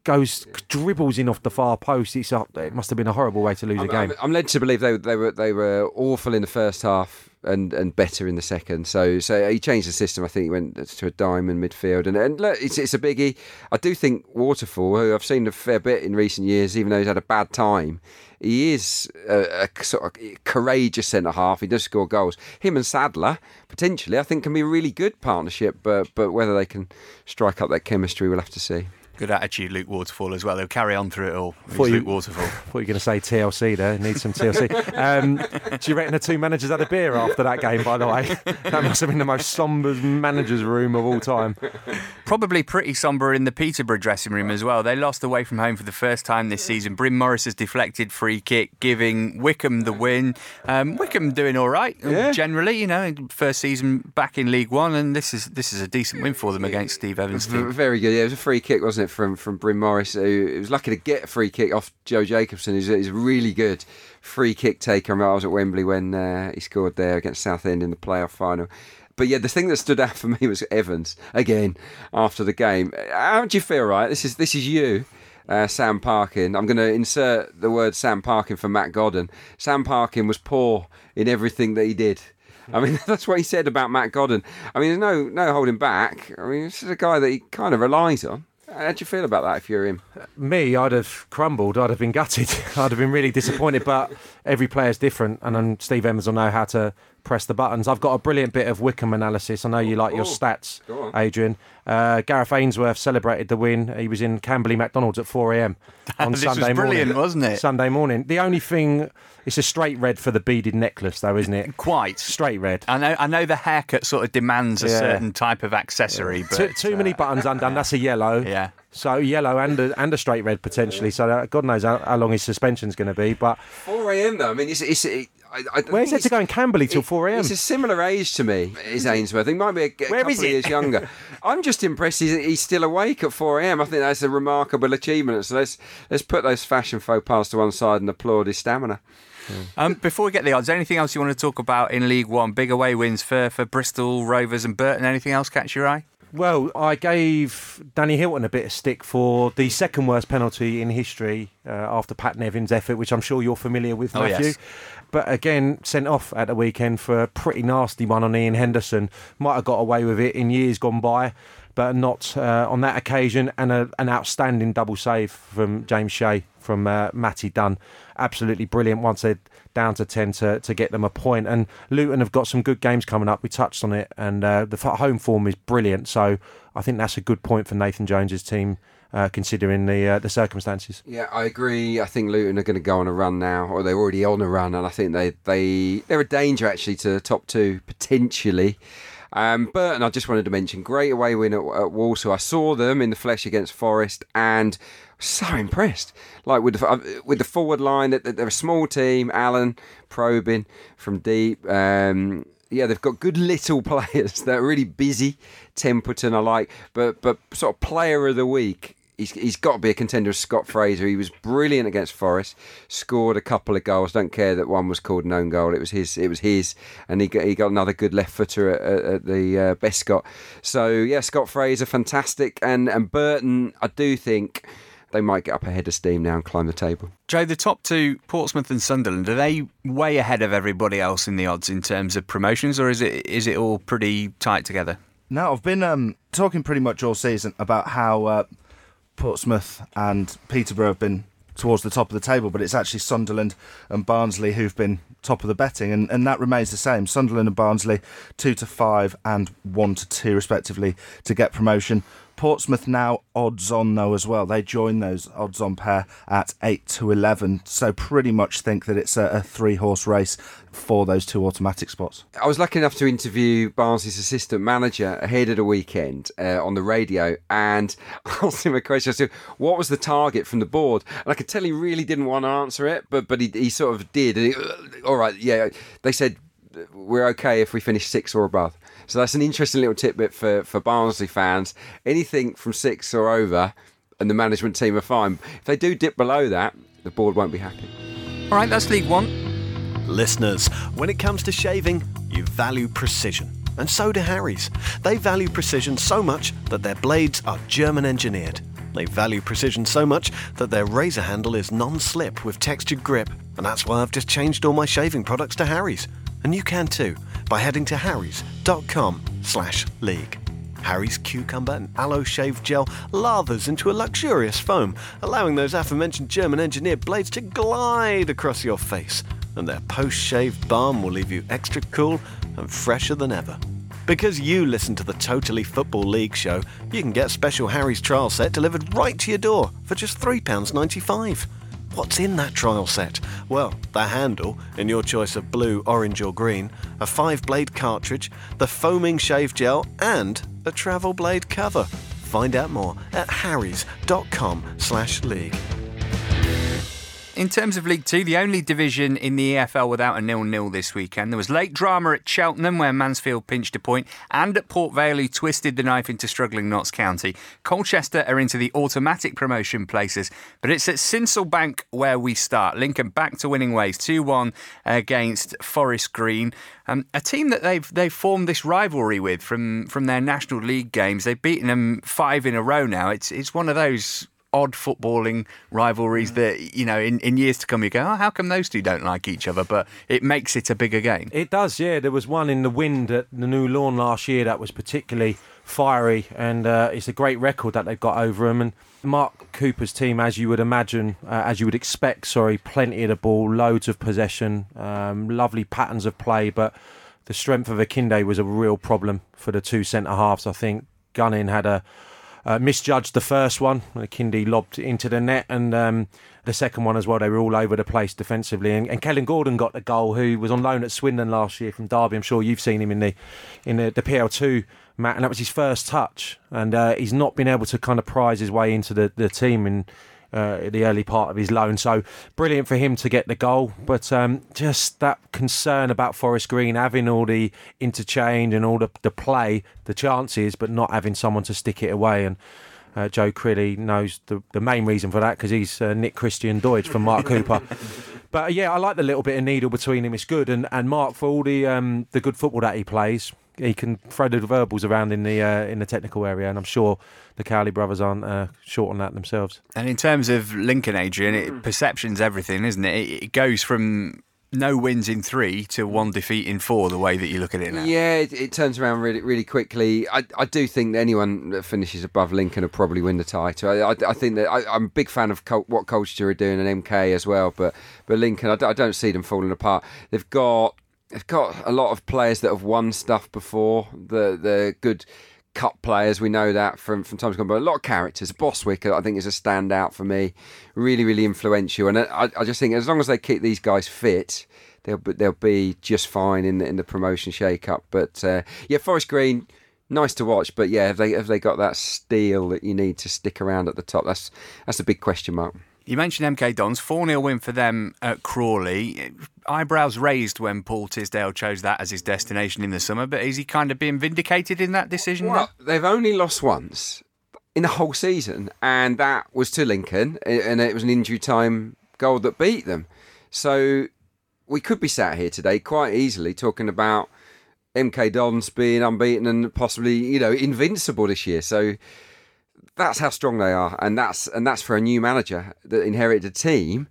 Speaker 3: goes dribbles in off the far post. It's a, it must have been a horrible way to lose a
Speaker 2: I'm,
Speaker 3: game.
Speaker 2: I'm, I'm led to believe they, they were they were awful in the first half and, and better in the second. So so he changed the system. I think he went to a diamond midfield, and and look, it's it's a biggie. I do think Waterfall, who I've seen a fair bit in recent years, even though he's had a bad time. He is a, a sort of courageous centre half. He does score goals. Him and Sadler potentially, I think, can be a really good partnership. But but whether they can strike up that chemistry, we'll have to see.
Speaker 1: Good attitude, Luke Waterfall, as well. They'll carry on through it all. He's
Speaker 3: Thought you-
Speaker 1: Luke Waterfall. [laughs]
Speaker 3: Thought you were going to say TLC there. Need some TLC. [laughs] Um, do you reckon the two managers had a beer after that game, by the way? [laughs] That must have been the most sombre manager's room of all time.
Speaker 1: Probably pretty sombre in the Peterborough dressing room as well. They lost away from home for the first time this season. Bryn Morris has deflected free kick, giving Wycombe the win. Um, Wycombe doing all right
Speaker 2: Yeah.
Speaker 1: generally, you know, first season back in League One, and this is this is a decent win for them against Steve Evans' team.
Speaker 2: Very good. Yeah, it was a free kick, wasn't it, from from Bryn Morris? Who was lucky to get a free kick off Joe Jacobson. He's a really good free kick taker. I was at Wembley when uh, he scored there against Southend in the playoff final. But yeah, the thing that stood out [laughs] for me was Evans again after the game. How do you feel? Right, this is this is you. Uh, Sam Parkin. I'm going to insert the word Sam Parkin for Matt Godden. Sam Parkin was poor in everything that he did. I mean, [laughs] that's what he said about Matt Godden. I mean, there's no no holding back. I mean, this is a guy that he kind of relies on. How do you feel about that if you're him?
Speaker 3: Me, I'd have crumbled. I'd have been gutted. [laughs] I'd have been really disappointed. But every player's different, and Steve Evans will know how to press the buttons. I've got a brilliant bit of Wycombe analysis. I know you like your
Speaker 2: Oh,
Speaker 3: stats. Adrian. Uh, Gareth Ainsworth celebrated the win. He was in Camberley McDonald's at 4 a.m. [laughs] on Sunday morning.
Speaker 1: This was brilliant,
Speaker 3: morning.
Speaker 1: wasn't it?
Speaker 3: Sunday morning. The only thing, it's a straight red for the beaded necklace, though, isn't it?
Speaker 1: Quite.
Speaker 3: Straight red.
Speaker 1: I know. I know the haircut sort of demands a
Speaker 3: Yeah.
Speaker 1: certain type of accessory, but
Speaker 3: Too, too many buttons undone. That's a yellow.
Speaker 1: yeah.
Speaker 3: So yellow and a, and a straight red potentially. So that, God knows how, how long his suspension's going to be. But
Speaker 2: 4 a.m. though. I mean, it's. it's it, I, I
Speaker 3: where's
Speaker 2: think
Speaker 3: it to go in Camberley till 4 a.m.?
Speaker 2: He's a similar age to me, is Ainsworth. He might be a, a
Speaker 3: Where
Speaker 2: couple
Speaker 3: is
Speaker 2: of years younger. [laughs] I'm just impressed he's, he's still awake at 4 a.m. I think that's a remarkable achievement. So let's let's put those fashion faux pas to one side and applaud his stamina.
Speaker 1: Um, before we get the odds, anything else you want to talk about in League One? Big away wins for, for Bristol Rovers and Burton. Anything else catch your eye?
Speaker 3: Well, I gave Danny Hylton a bit of stick for the second worst penalty in history uh, after Pat Nevin's effort, which I'm sure you're familiar with,
Speaker 1: Oh,
Speaker 3: Matthew.
Speaker 1: yes.
Speaker 3: But again, sent off at the weekend for a pretty nasty one on Ian Henderson. Might have got away with it in years gone by, but not uh, on that occasion. And a, an outstanding double save from James Shea from uh, Matty Done. Absolutely brilliant once they're down to 10 to, to get them a point. And Luton have got some good games coming up. We touched on it. And uh, the home form is brilliant. So I think that's a good point for Nathan Jones's team. Uh, considering the uh, the circumstances,
Speaker 2: Yeah, I agree. I think Luton are going to go on a run now, or they're already on a run, and I think they they they're a danger actually to the top two potentially. Um, Burton, I just wanted to mention, great away win at, at Walsall. I saw them in the flesh against Forest, and so impressed. Like with the, uh, with the forward line, that they're a small team. Allen probing from deep. Um, yeah, they've got good little [laughs] players that are really busy. Templeton, I like, but but sort of player of the week. He's, he's got to be a contender with Scott Fraser. He was brilliant against Forest. Scored a couple of goals. Don't care that one was called an own goal. It was his. It was his, and he got, he got another good left footer at, at, the uh, Bescot. So yeah, Scott Fraser, fantastic. And and Burton, I do think they might get up ahead of steam now and climb the table.
Speaker 1: Joe, the top two, Portsmouth and Sunderland, are they way ahead of everybody else in the odds in terms of promotions, or is it is it all pretty tight together?
Speaker 4: No, I've been um, talking pretty much all season about how uh, Portsmouth and Peterborough have been towards the top of the table, but it's actually Sunderland and Barnsley who've been top of the betting, and, and that remains the same. Sunderland and Barnsley, two to five and one to two, respectively, to get promotion. Portsmouth now odds on though as well. They join those odds on pair at eight to eleven. So pretty much think that it's a, a three horse race for those two automatic spots.
Speaker 2: I was lucky enough to interview Barnsley's assistant manager ahead of the weekend uh, on the radio, and [laughs] I asked him a question. I said, "What was the target from the board?" And I could tell he really didn't want to answer it, but but he, he sort of did. He, All right, yeah. They said we're okay if we finish six or above. So that's an interesting little tidbit for for Barnsley fans. Anything from six or over, and the management team are fine. If they do dip below that, the board won't be happy.
Speaker 1: All right, that's League One.
Speaker 6: Listeners, when it comes to shaving, you value precision. And so do Harry's. They value precision so much that their blades are German engineered. They value precision so much that their razor handle is non slip with textured grip. And that's why I've just changed all my shaving products to Harry's. And you can too by heading to harrys.com slash league. Harry's cucumber and aloe shave gel lathers into a luxurious foam, allowing those aforementioned German engineered blades to glide across your face. And their post shave balm will leave you extra cool and fresher than ever. Because you listen to the Totally Football League show, you can get special Harry's trial set delivered right to your door for just £3.95. What's in that trial set? Well, the handle, in your choice of blue, orange, or green, a five blade cartridge, the foaming shave gel, and a travel blade cover. Find out more at harrys.com slash league.
Speaker 1: In terms of League Two, the only division in the EFL without a nil-nil this weekend. There was late drama at Cheltenham, where Mansfield pinched a point, and at Port Vale, who twisted the knife into struggling Notts County. Colchester are into the automatic promotion places, but it's at Sincil Bank where we start. Lincoln back to winning ways, two-one against Forest Green, um, a team that they've they've formed this rivalry with from from their National League games. They've beaten them five in a row now. It's it's one of those odd footballing rivalries that you know in, in years to come you go oh how come those two don't like each other but it makes it a bigger game
Speaker 3: It does, yeah. There was one in the wind at the new lawn last year that was particularly fiery, and uh, it's a great record that they've got over them. And Mark Cooper's team, as you would imagine, uh, as you would expect, sorry, plenty of the ball, loads of possession, um, lovely patterns of play, but the strength of Akinde was a real problem for the two centre halves. I think Gunning had a uh, misjudged the first one. Akinde lobbed into the net, and um, the second one as well. They were all over the place defensively. And, and Kellan Gordon got the goal, who was on loan at Swindon last year from Derby. I'm sure you've seen him in the in the, the PL2, Matt, and that was his first touch. And uh, he's not been able to kind of prize his way into the, the team in uh, the early part of his loan. So brilliant for him to get the goal, but um, just that concern about Forest Green having all the interchange and all the, the play, the chances, but not having someone to stick it away. And uh, Joe Crilly knows the, the main reason for that because he's uh, Nick Christian Doidge from Mark Cooper. [laughs] But uh, yeah, I like the little bit of needle between him. It's good, and and Mark for all the um, the good football that he plays, he can throw the verbals around in the uh, in the technical area, and I'm sure the Cowley brothers aren't uh, short on that themselves.
Speaker 1: and in terms of Lincoln Adrian it, perception's everything isn't it? it it goes from no wins in three to one defeat in four the way that you look at it now
Speaker 2: Yeah, it, it turns around really, really quickly. I, I do think that anyone that finishes above Lincoln will probably win the title. I, I, I think that I, I'm a big fan of Col- what Colchester are doing and MK as well, but but Lincoln, I, d- I don't see them falling apart. They've got they've got a lot of players that have won stuff before. The the good cup players, we know that from from times gone by. A lot of characters. Bostwick, I think, is a standout for me. Really, really influential, and I, I just think as long as they keep these guys fit. They'll they'll be just fine in the, in the promotion shake-up. But uh, yeah, Forest Green, nice to watch. But yeah, have they have they got that steel that you need to stick around at the top? That's that's a big question mark.
Speaker 1: You mentioned MK Dons, 4 0 win for them at Crawley. Eyebrows raised when Paul Tisdale chose that as his destination in the summer, but is he kind of being vindicated in that decision?
Speaker 2: Well, they've only lost once in the whole season, and that was to Lincoln, and it was an injury time goal that beat them. So we could be sat here today quite easily talking about MK Dons being unbeaten and possibly, you know, invincible this year. So that's how strong they are, and that's and that's for a new manager that inherited a team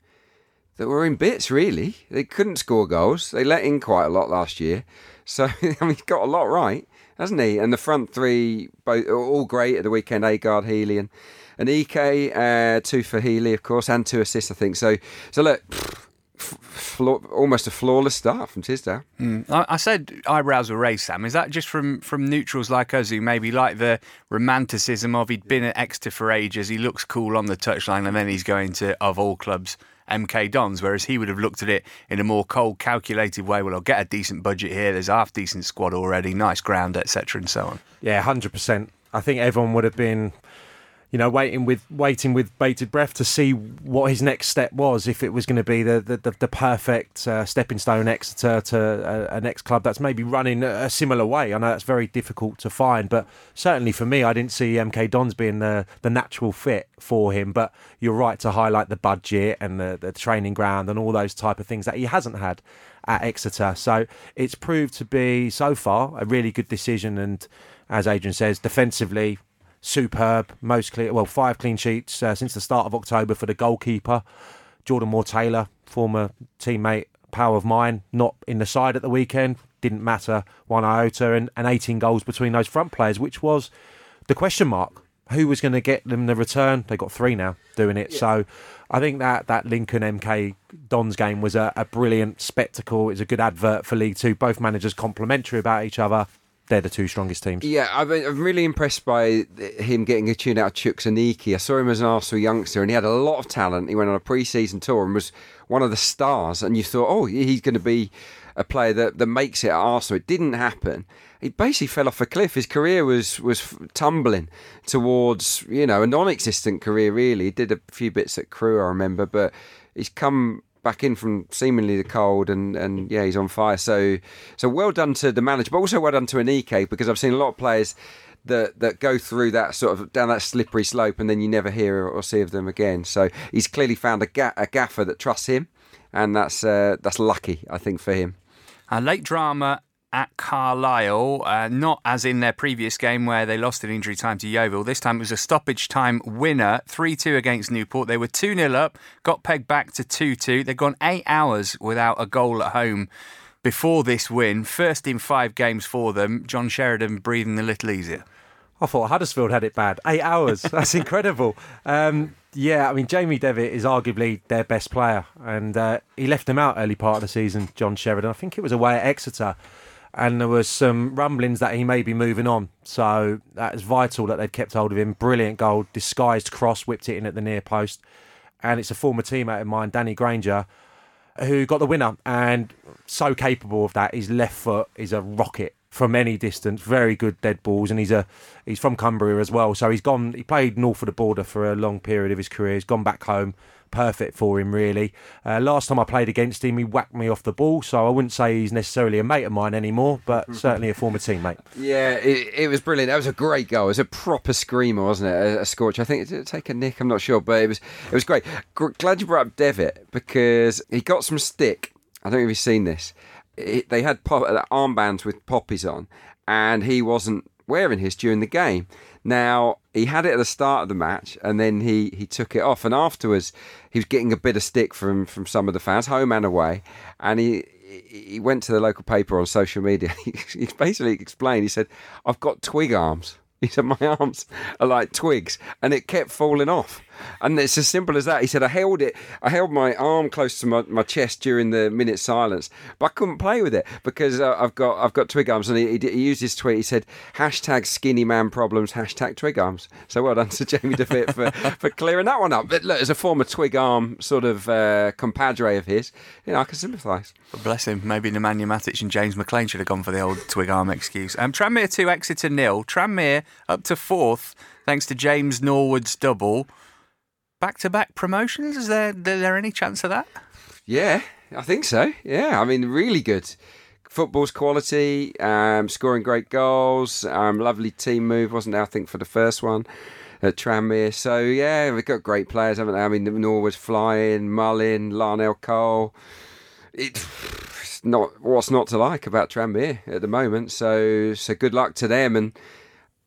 Speaker 2: that were in bits. Really, they couldn't score goals. They let in quite a lot last year, so [laughs] I mean, he's got a lot right, hasn't he? And the front three, both all great at the weekend. Agard, Healey, and and Ek, uh, two for Healey, of course, and two assists, I think. So so look. f- flaw- Almost a flawless start from Tisdale. Hmm.
Speaker 1: I, I said eyebrows were raised, Sam. Is that just from, from neutrals like us who maybe like the romanticism of he'd been at Exeter for ages, he looks cool on the touchline, and then he's going to, of all clubs, MK Dons, whereas he would have looked at it in a more cold, calculated way. Well, I'll get a decent budget here. There's a half decent squad already, nice ground, etc., and so on.
Speaker 3: Yeah, hundred percent. I think everyone would have been, you know, waiting with waiting with bated breath to see what his next step was. If it was going to be the the, the, the perfect uh, stepping stone Exeter to a, a next club that's maybe running a, similar way. I know that's very difficult to find, but certainly for me, I didn't see MK Dons being the the natural fit for him. But you're right to highlight the budget and the, the training ground and all those type of things that he hasn't had at Exeter. So it's proved to be so far a really good decision and. As Adrian says, defensively, superb. Most clear, well, five clean sheets uh, since the start of October for the goalkeeper, Jordan Moore Taylor, former teammate, power of mine, not in the side at the weekend. Didn't matter one iota, and, and 18 goals between those front players, which was the question mark. Who was going to get them the return? They got three now doing it. So I think that that Lincoln MK Dons game was a, a brilliant spectacle. It's a good advert for League Two. Both managers complimentary about each other they're the two strongest teams.
Speaker 2: Yeah, I've been, I'm really impressed by him getting a tune out of Chuks Aneke. I saw him as an Arsenal youngster, and he had a lot of talent. He went on a pre-season tour and was one of the stars. And you thought, oh, he's going to be a player that, that makes it at Arsenal. It didn't happen. He basically fell off a cliff. His career was was tumbling towards you know a non-existent career. Really, he did a few bits at Crewe, I remember, but he's come back in from seemingly the cold and, and yeah he's on fire. So so well done to the manager but also well done to Aneke because I've seen a lot of players that that go through that sort of down that slippery slope and then you never hear or see of them again. So he's clearly found a, ga- a gaffer that trusts him and that's uh, that's lucky I think for him.
Speaker 1: A late drama at Carlisle, uh, not as in their previous game where they lost in injury time to Yeovil. This time it was a stoppage time winner, 3 2 against Newport. They were 2 0 up, got pegged back to 2 2. They'd gone eight hours without a goal at home before this win. First in five games for them. John Sheridan breathing a little easier.
Speaker 3: I thought Huddersfield had it bad. Eight hours. [laughs] That's incredible. Um, yeah, I mean, Jamie Devitt is arguably their best player, and uh, he left them out early part of the season, John Sheridan. I think it was away at Exeter and there was some rumblings that he may be moving on. So that is vital that they've kept hold of him. Brilliant goal, disguised cross, whipped it in at the near post, and it's a former teammate of mine, Danny Grainger, who got the winner, and so capable of that. His left foot is a rocket from any distance. Very good dead balls, and he's a he's from Cumbria as well. So he's gone. He played north of the border for a long period of his career. He's gone back home perfect for him, really. Uh, last time I played against him, he whacked me off the ball, so I wouldn't say he's necessarily a mate of mine anymore, but [laughs] certainly a former teammate.
Speaker 2: Yeah, it, it, was brilliant. That was a great goal. It was a proper screamer, wasn't it? A, a scorch. I think it take a nick. I'm not sure, but it was it was great. Glad you brought up Devitt because he got some stick. I don't know if you've seen this. It, they had pop, uh, armbands with poppies on, and he wasn't wearing his during the game. Now he had it at the start of the match, and then he, he took it off. And afterwards, he was getting a bit of stick from, from some of the fans, home and away. And he he went to the local paper on social media. [laughs] he basically explained. He said, "I've got twig arms." He said, My [laughs] arms are like twigs. And it kept falling off. And it's as simple as that. He said, I held it, I held my arm close to my, my chest during the minute silence, but I couldn't play with it because uh, I've got I've got twig arms. And he, he, he, used his tweet. He said, hashtag skinny man problems, hashtag twig arms. So well done to Jamie Devitt for, [laughs] for clearing that one up. But look, as a former twig arm sort of uh, compadre of his, you know, I can sympathise.
Speaker 1: Bless him. Maybe Nemanja Matic and James McLean should have gone for the old twig arm excuse. Um, Tranmere 2, Exeter nil. Tranmere up to fourth thanks to James Norwood's double. Back to back promotions? Is there, is there any chance of that?
Speaker 2: Yeah, I think so. Yeah, I mean, really good. Football's quality, um, scoring great goals, um, lovely team move, wasn't there? I think for the first one at Tranmere. So yeah, we've got great players, haven't they? I mean, Norwood's flying, Mullin, Larnell Cole. It's not what's not to like about Tranmere at the moment. So so good luck to them and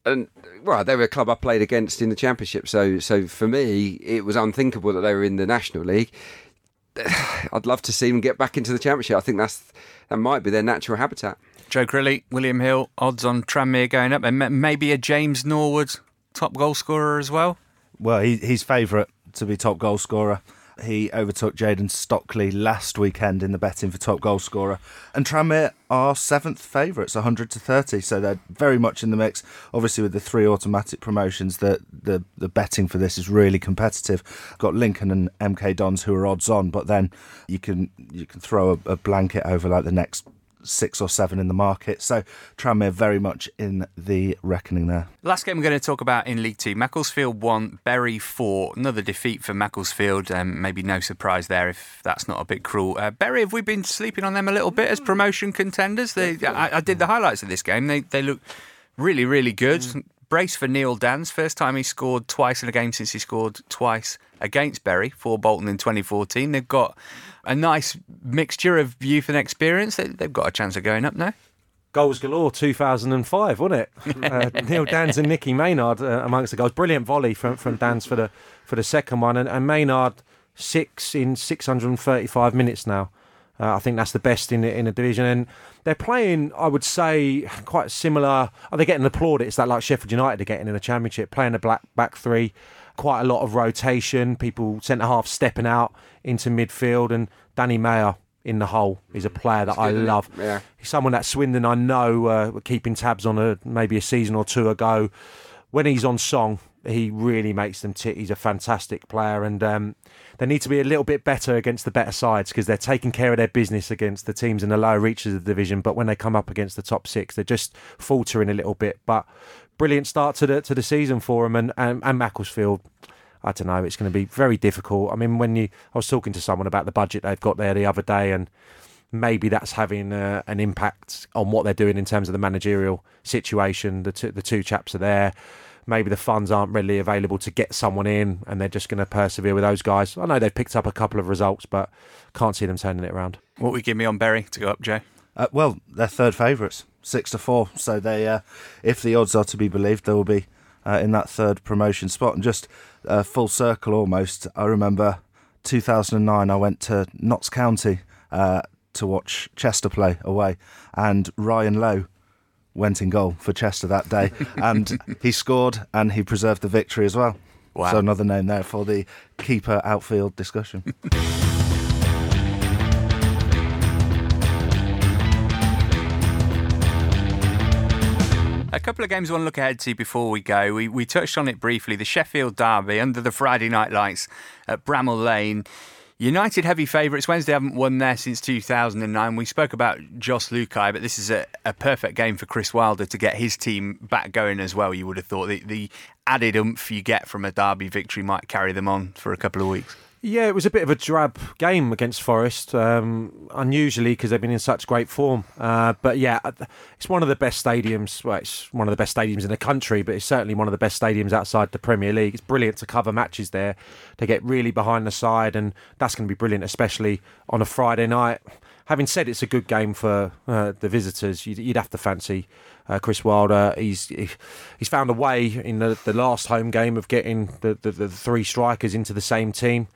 Speaker 2: and well, they were a club I played against in the championship. So, so for me, it was unthinkable that they were in the national league. [sighs] I'd love to see them get back into the championship. I think that's that might be their natural habitat.
Speaker 1: Joe Crilly, William Hill, odds on Tranmere going up, and maybe a James Norwood top goal scorer as well.
Speaker 4: Well, he, he's favourite to be top goal scorer. He overtook Jayden Stockley last weekend in the betting for top goal scorer. And Tranmere are seventh favourites, 100 to 30. So they're very much in the mix. Obviously, with the three automatic promotions, the, the, the betting for this is really competitive. Got Lincoln and MK Dons who are odds on, but then you can you can throw a, a blanket over like the next six or seven in the market. So Tranmere very much in the reckoning there.
Speaker 1: Last game we're going to talk about in League Two. Macclesfield won, Bury four. Another defeat for Macclesfield. Um, maybe no surprise there if that's not a bit cruel. Uh, Bury, have we been sleeping on them a little bit as promotion contenders? They, I, I did the highlights of this game. They they look really really good. Mm. Brace for Neil Danns. First time he scored twice in a game since he scored twice against Bury for Bolton in 2014. They've got a nice mixture of youth and experience. They, have got a chance of going up now.
Speaker 3: Goals galore, 2005, wasn't it? [laughs] uh, Neil Danns and Nicky Maynard uh, amongst the goals. Brilliant volley from, from Danns for the for the second one, and, and Maynard six in 635 minutes now. Uh, I think that's the best in the, in the division, and they're playing. I would say quite similar. Are they getting applauded? It's that like Sheffield United are getting in the Championship, playing a black back three quite a lot of rotation, people centre half stepping out into midfield, and Danny Mayor in the hole is a player that I
Speaker 2: good, isn't it?
Speaker 3: love.
Speaker 2: Yeah.
Speaker 3: He's someone that Swindon I know uh, were keeping tabs on a, maybe a season or two ago. When he's on song, he really makes them tick. He's a fantastic player, and um, they need to be a little bit better against the better sides because they're taking care of their business against the teams in the lower reaches of the division. But when they come up against the top six, they're just faltering a little bit. But brilliant start to the to the season for them, and and, and Macclesfield. I don't know. It's going to be very difficult. I mean, when you, I was talking to someone about the budget they've got there the other day, and maybe that's having uh, an impact on what they're doing in terms of the managerial situation. The two, the two chaps are there. Maybe the funds aren't readily available to get someone in, and they're just going to persevere with those guys. I know they've picked up a couple of results, but can't see them turning it around.
Speaker 1: What we give me on Bury to go up, Joe?
Speaker 4: Uh, well, they're third favourites, six to four. So they, uh, if the odds are to be believed, they will be uh, in that third promotion spot. And just uh, full circle almost. I remember 2009. I went to Notts County uh, to watch Chester play away, and Ryan Lowe went in goal for Chester that day, [laughs] and he scored and he preserved the victory as well.
Speaker 1: Wow.
Speaker 4: So another name there for the keeper outfield discussion. [laughs]
Speaker 1: A couple of games I want to look ahead to before we go. We, we touched on it briefly. The Sheffield Derby under the Friday night lights at Bramall Lane. United heavy favourites. Wednesday haven't won there since 2009. We spoke about Jos Luhukay, but this is a, a perfect game for Chris Wilder to get his team back going as well. You would have thought the, the added oomph you get from a Derby victory might carry them on for a couple of weeks.
Speaker 3: Yeah, it was a bit of a drab game against Forest, um, unusually because they've been in such great form. Uh, but yeah, it's one of the best stadiums. Well, it's one of the best stadiums in the country, but it's certainly one of the best stadiums outside the Premier League. It's brilliant to cover matches there. They get really behind the side, and that's going to be brilliant, especially on a Friday night. Having said it's a good game for uh, the visitors, you'd, you'd have to fancy uh, Chris Wilder. He's he's found a way in the, the last home game of getting the, the, the three strikers into the same team.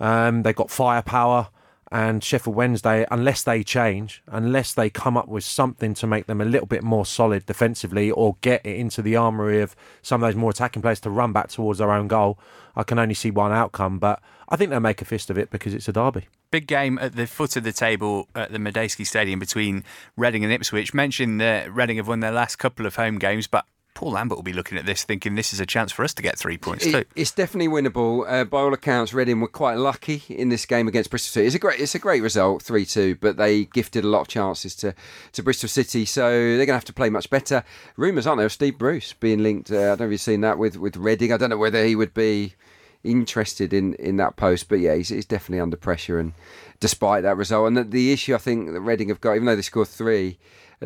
Speaker 3: Um, they've got firepower, and Sheffield Wednesday, unless they change, unless they come up with something to make them a little bit more solid defensively or get it into the armoury of some of those more attacking players to run back towards their own goal, I can only see one outcome. But I think they'll make a fist of it because it's a derby.
Speaker 1: Big game at the foot of the table at the Madejski Stadium between Reading and Ipswich. Mentioned that Reading have won their last couple of home games, but Paul Lambert will be looking at this thinking this is a chance for us to get three points too.
Speaker 2: It's definitely winnable. Uh, by all accounts, Reading were quite lucky in this game against Bristol City. It's a great, it's a great result, three two, but they gifted a lot of chances to, to Bristol City, so they're going to have to play much better. Rumours, aren't there, of Steve Bruce being linked? Uh, I don't know if you've seen that with with Reading. I don't know whether he would be interested in, in that post, but yeah, he's, he's definitely under pressure. And despite that result, and the, the issue I think that Reading have got, even though they scored three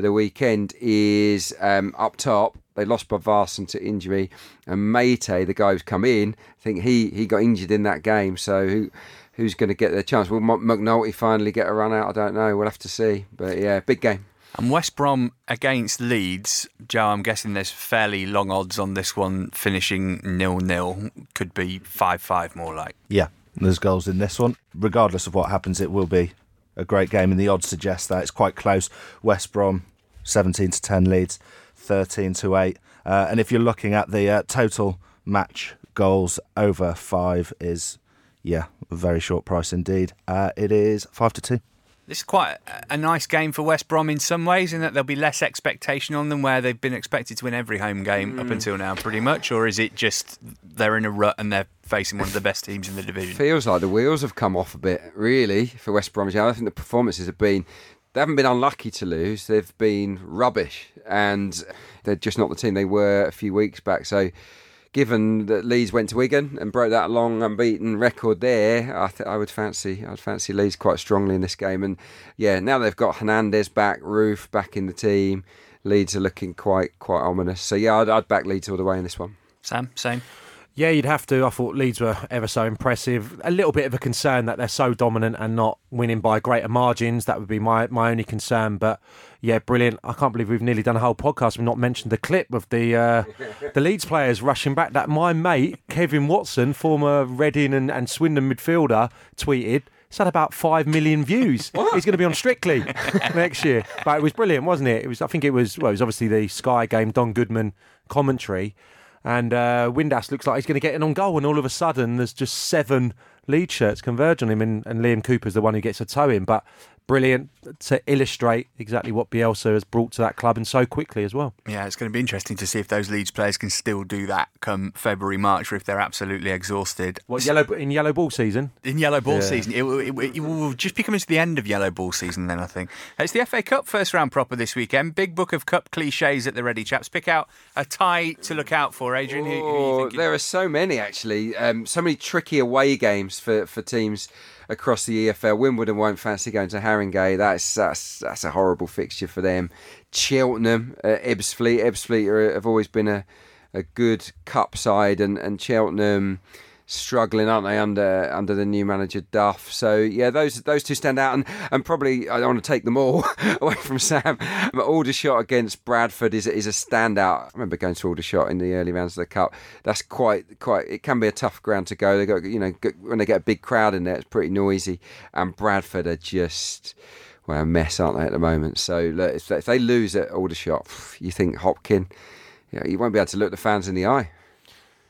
Speaker 2: the weekend, is um, up top. They lost Bodvarsson to injury, and Meite, the guy who's come in, I think he, he got injured in that game. So who who's going to get their chance? Will Mc- McNulty finally get a run out? I don't know. We'll have to see. But yeah, big game.
Speaker 1: And West Brom against Leeds, Joe, I'm guessing there's fairly long odds on this one finishing nil nil. Could be 5 5 more like.
Speaker 4: Yeah, there's goals in this one. Regardless of what happens, it will be a great game, and the odds suggest that it's quite close. West Brom, 17 to 10 Leeds, 13 to 8. Uh, and if you're looking at the uh, total match goals over five, is yeah, a very short price indeed. Uh, it is 5 to 2.
Speaker 1: This is quite a- a nice game for West Brom in some ways, in that there'll be less expectation on them, where they've been expected to win every home game up mm. until now, pretty much. Or is it just they're in a rut and they're facing one of the best teams in the division?
Speaker 2: Feels like the wheels have come off a bit, really, for West Bromwich. I think the performances have been. They haven't been unlucky to lose. They've been rubbish, and they're just not the team they were a few weeks back. So, given that Leeds went to Wigan and broke that long unbeaten record there, I, th- I would fancy I'd fancy Leeds quite strongly in this game. And yeah, now they've got Hernandez back, Roofe back in the team. Leeds are looking quite quite ominous. So yeah, I'd, I'd back Leeds all the way in this one.
Speaker 1: Sam, same.
Speaker 3: Yeah, you'd have to. I thought Leeds were ever so impressive. A little bit of a concern that they're so dominant and not winning by greater margins. That would be my, my only concern. But yeah, brilliant. I can't believe we've nearly done a whole podcast. We've not mentioned the clip of the uh, [laughs] the Leeds players rushing back. That my mate Kevin Watson, former Reading and, and Swindon midfielder, tweeted. It's had about five million views. [laughs] He's going to be on Strictly [laughs] next year. But it was brilliant, wasn't it? It was. I think it was. Well, it was obviously the Sky game. Don Goodman commentary. And uh, Windass looks like he's going to get in on goal, and all of a sudden there's just seven lead shirts converge on him, and, and Liam Cooper's the one who gets a toe in. But brilliant to illustrate exactly what Bielsa has brought to that club and so quickly as well.
Speaker 1: Yeah, it's going to be interesting to see if those Leeds players can still do that come February, March, or if they're absolutely exhausted.
Speaker 3: What yellow in yellow ball season?
Speaker 1: In yellow ball
Speaker 3: Yeah.
Speaker 1: season, it, will- it, it will just be coming to the end of yellow ball season. Then I think it's the FA Cup first round proper this weekend. Big book of cup cliches at the ready, chaps. Pick out a tie to look out for, Adrian. Who, who you
Speaker 2: Oh, there are so many actually. Um, so many tricky away games for, for teams across the EFL. Wimbledon won't fancy going to Haringey. That's that's that's a horrible fixture for them. Cheltenham, uh, Ebbsfleet. Ebbsfleet are, have always been a, a good cup side, and and Cheltenham struggling, aren't they, under under the new manager Duff? So yeah, those those two stand out, and, and probably I don't want to take them all [laughs] away from Sam. But Aldershot against Bradford is is a standout. I remember going to Aldershot in the early rounds of the cup. That's quite quite. It can be a tough ground to go. They got you know when they get a big crowd in there, it's pretty noisy, and Bradford are just. Well, a mess, aren't they, at the moment? So look, if they, lose at Aldershot, you think Hopkin, yeah, you won't be able to look the fans in the eye.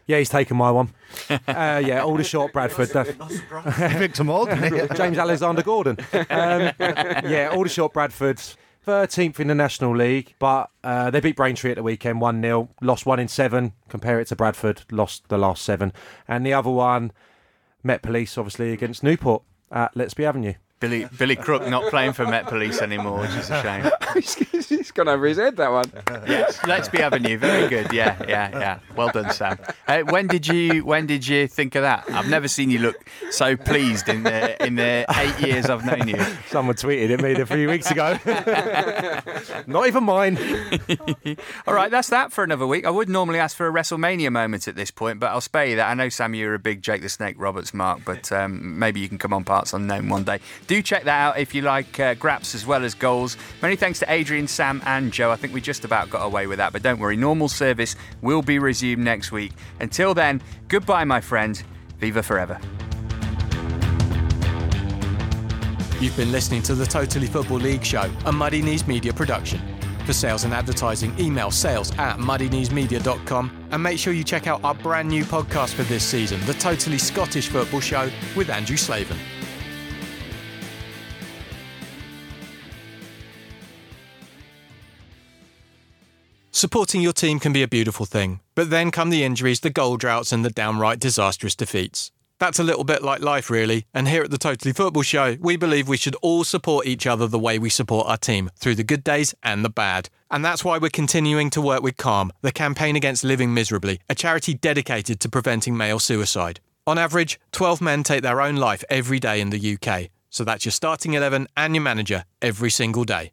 Speaker 3: Yeah, he's taken my one. [laughs] uh, yeah, Aldershot, Bradford. [laughs]
Speaker 4: Victor Morgan. [laughs]
Speaker 3: James Alexander Gordon. Um, yeah, Aldershot, Bradford. 13th in the National League, but uh, they beat Braintree at the weekend 1 0, lost 1 in 7. Compare it to Bradford, lost the last 7. And the other one, Met Police, obviously, against Newport at Let's Be Avenue.
Speaker 1: Billy Billy Crook not playing for Met Police anymore, which is a shame.
Speaker 2: He's- He's gone over his head, that one. [laughs]
Speaker 1: Yes, Let's be Avenue. Very good. Yeah, yeah, yeah. Well done, Sam. Uh, when did you When did you think of that? I've never seen you look so pleased in the in the eight years I've known you. [laughs]
Speaker 3: Someone tweeted at me a few weeks ago. [laughs] Not even mine.
Speaker 1: All right, that's that for another week. I would normally ask for a WrestleMania moment at this point, but I'll spare you that. I know, Sam, you're a big Jake the Snake Roberts mark, but um, maybe you can come on Parts Unknown one day. Do check that out if you like uh, graps as well as goals. Many thanks to Adrian, Sam, and Joe. I think we just about got away with that, but don't worry, normal service will be resumed next week. Until then, goodbye, my friend. Viva forever.
Speaker 5: You've been listening to the Totally Football League show, a Muddy Knees Media production. For sales and advertising, email sales at muddykneesmedia.com and make sure you check out our brand new podcast for this season, the Totally Scottish Football Show with Andrew Slaven. Supporting your team can be a beautiful thing, but then come the injuries, the goal droughts, and the downright disastrous defeats. That's a little bit like life, really, and here at the Totally Football Show, we believe we should all support each other the way we support our team, through the good days and the bad. And that's why we're continuing to work with CALM, the Campaign Against Living Miserably, a charity dedicated to preventing male suicide. On average, 12 men take their own life every day in the UK, so that's your starting 11 and your manager every single day.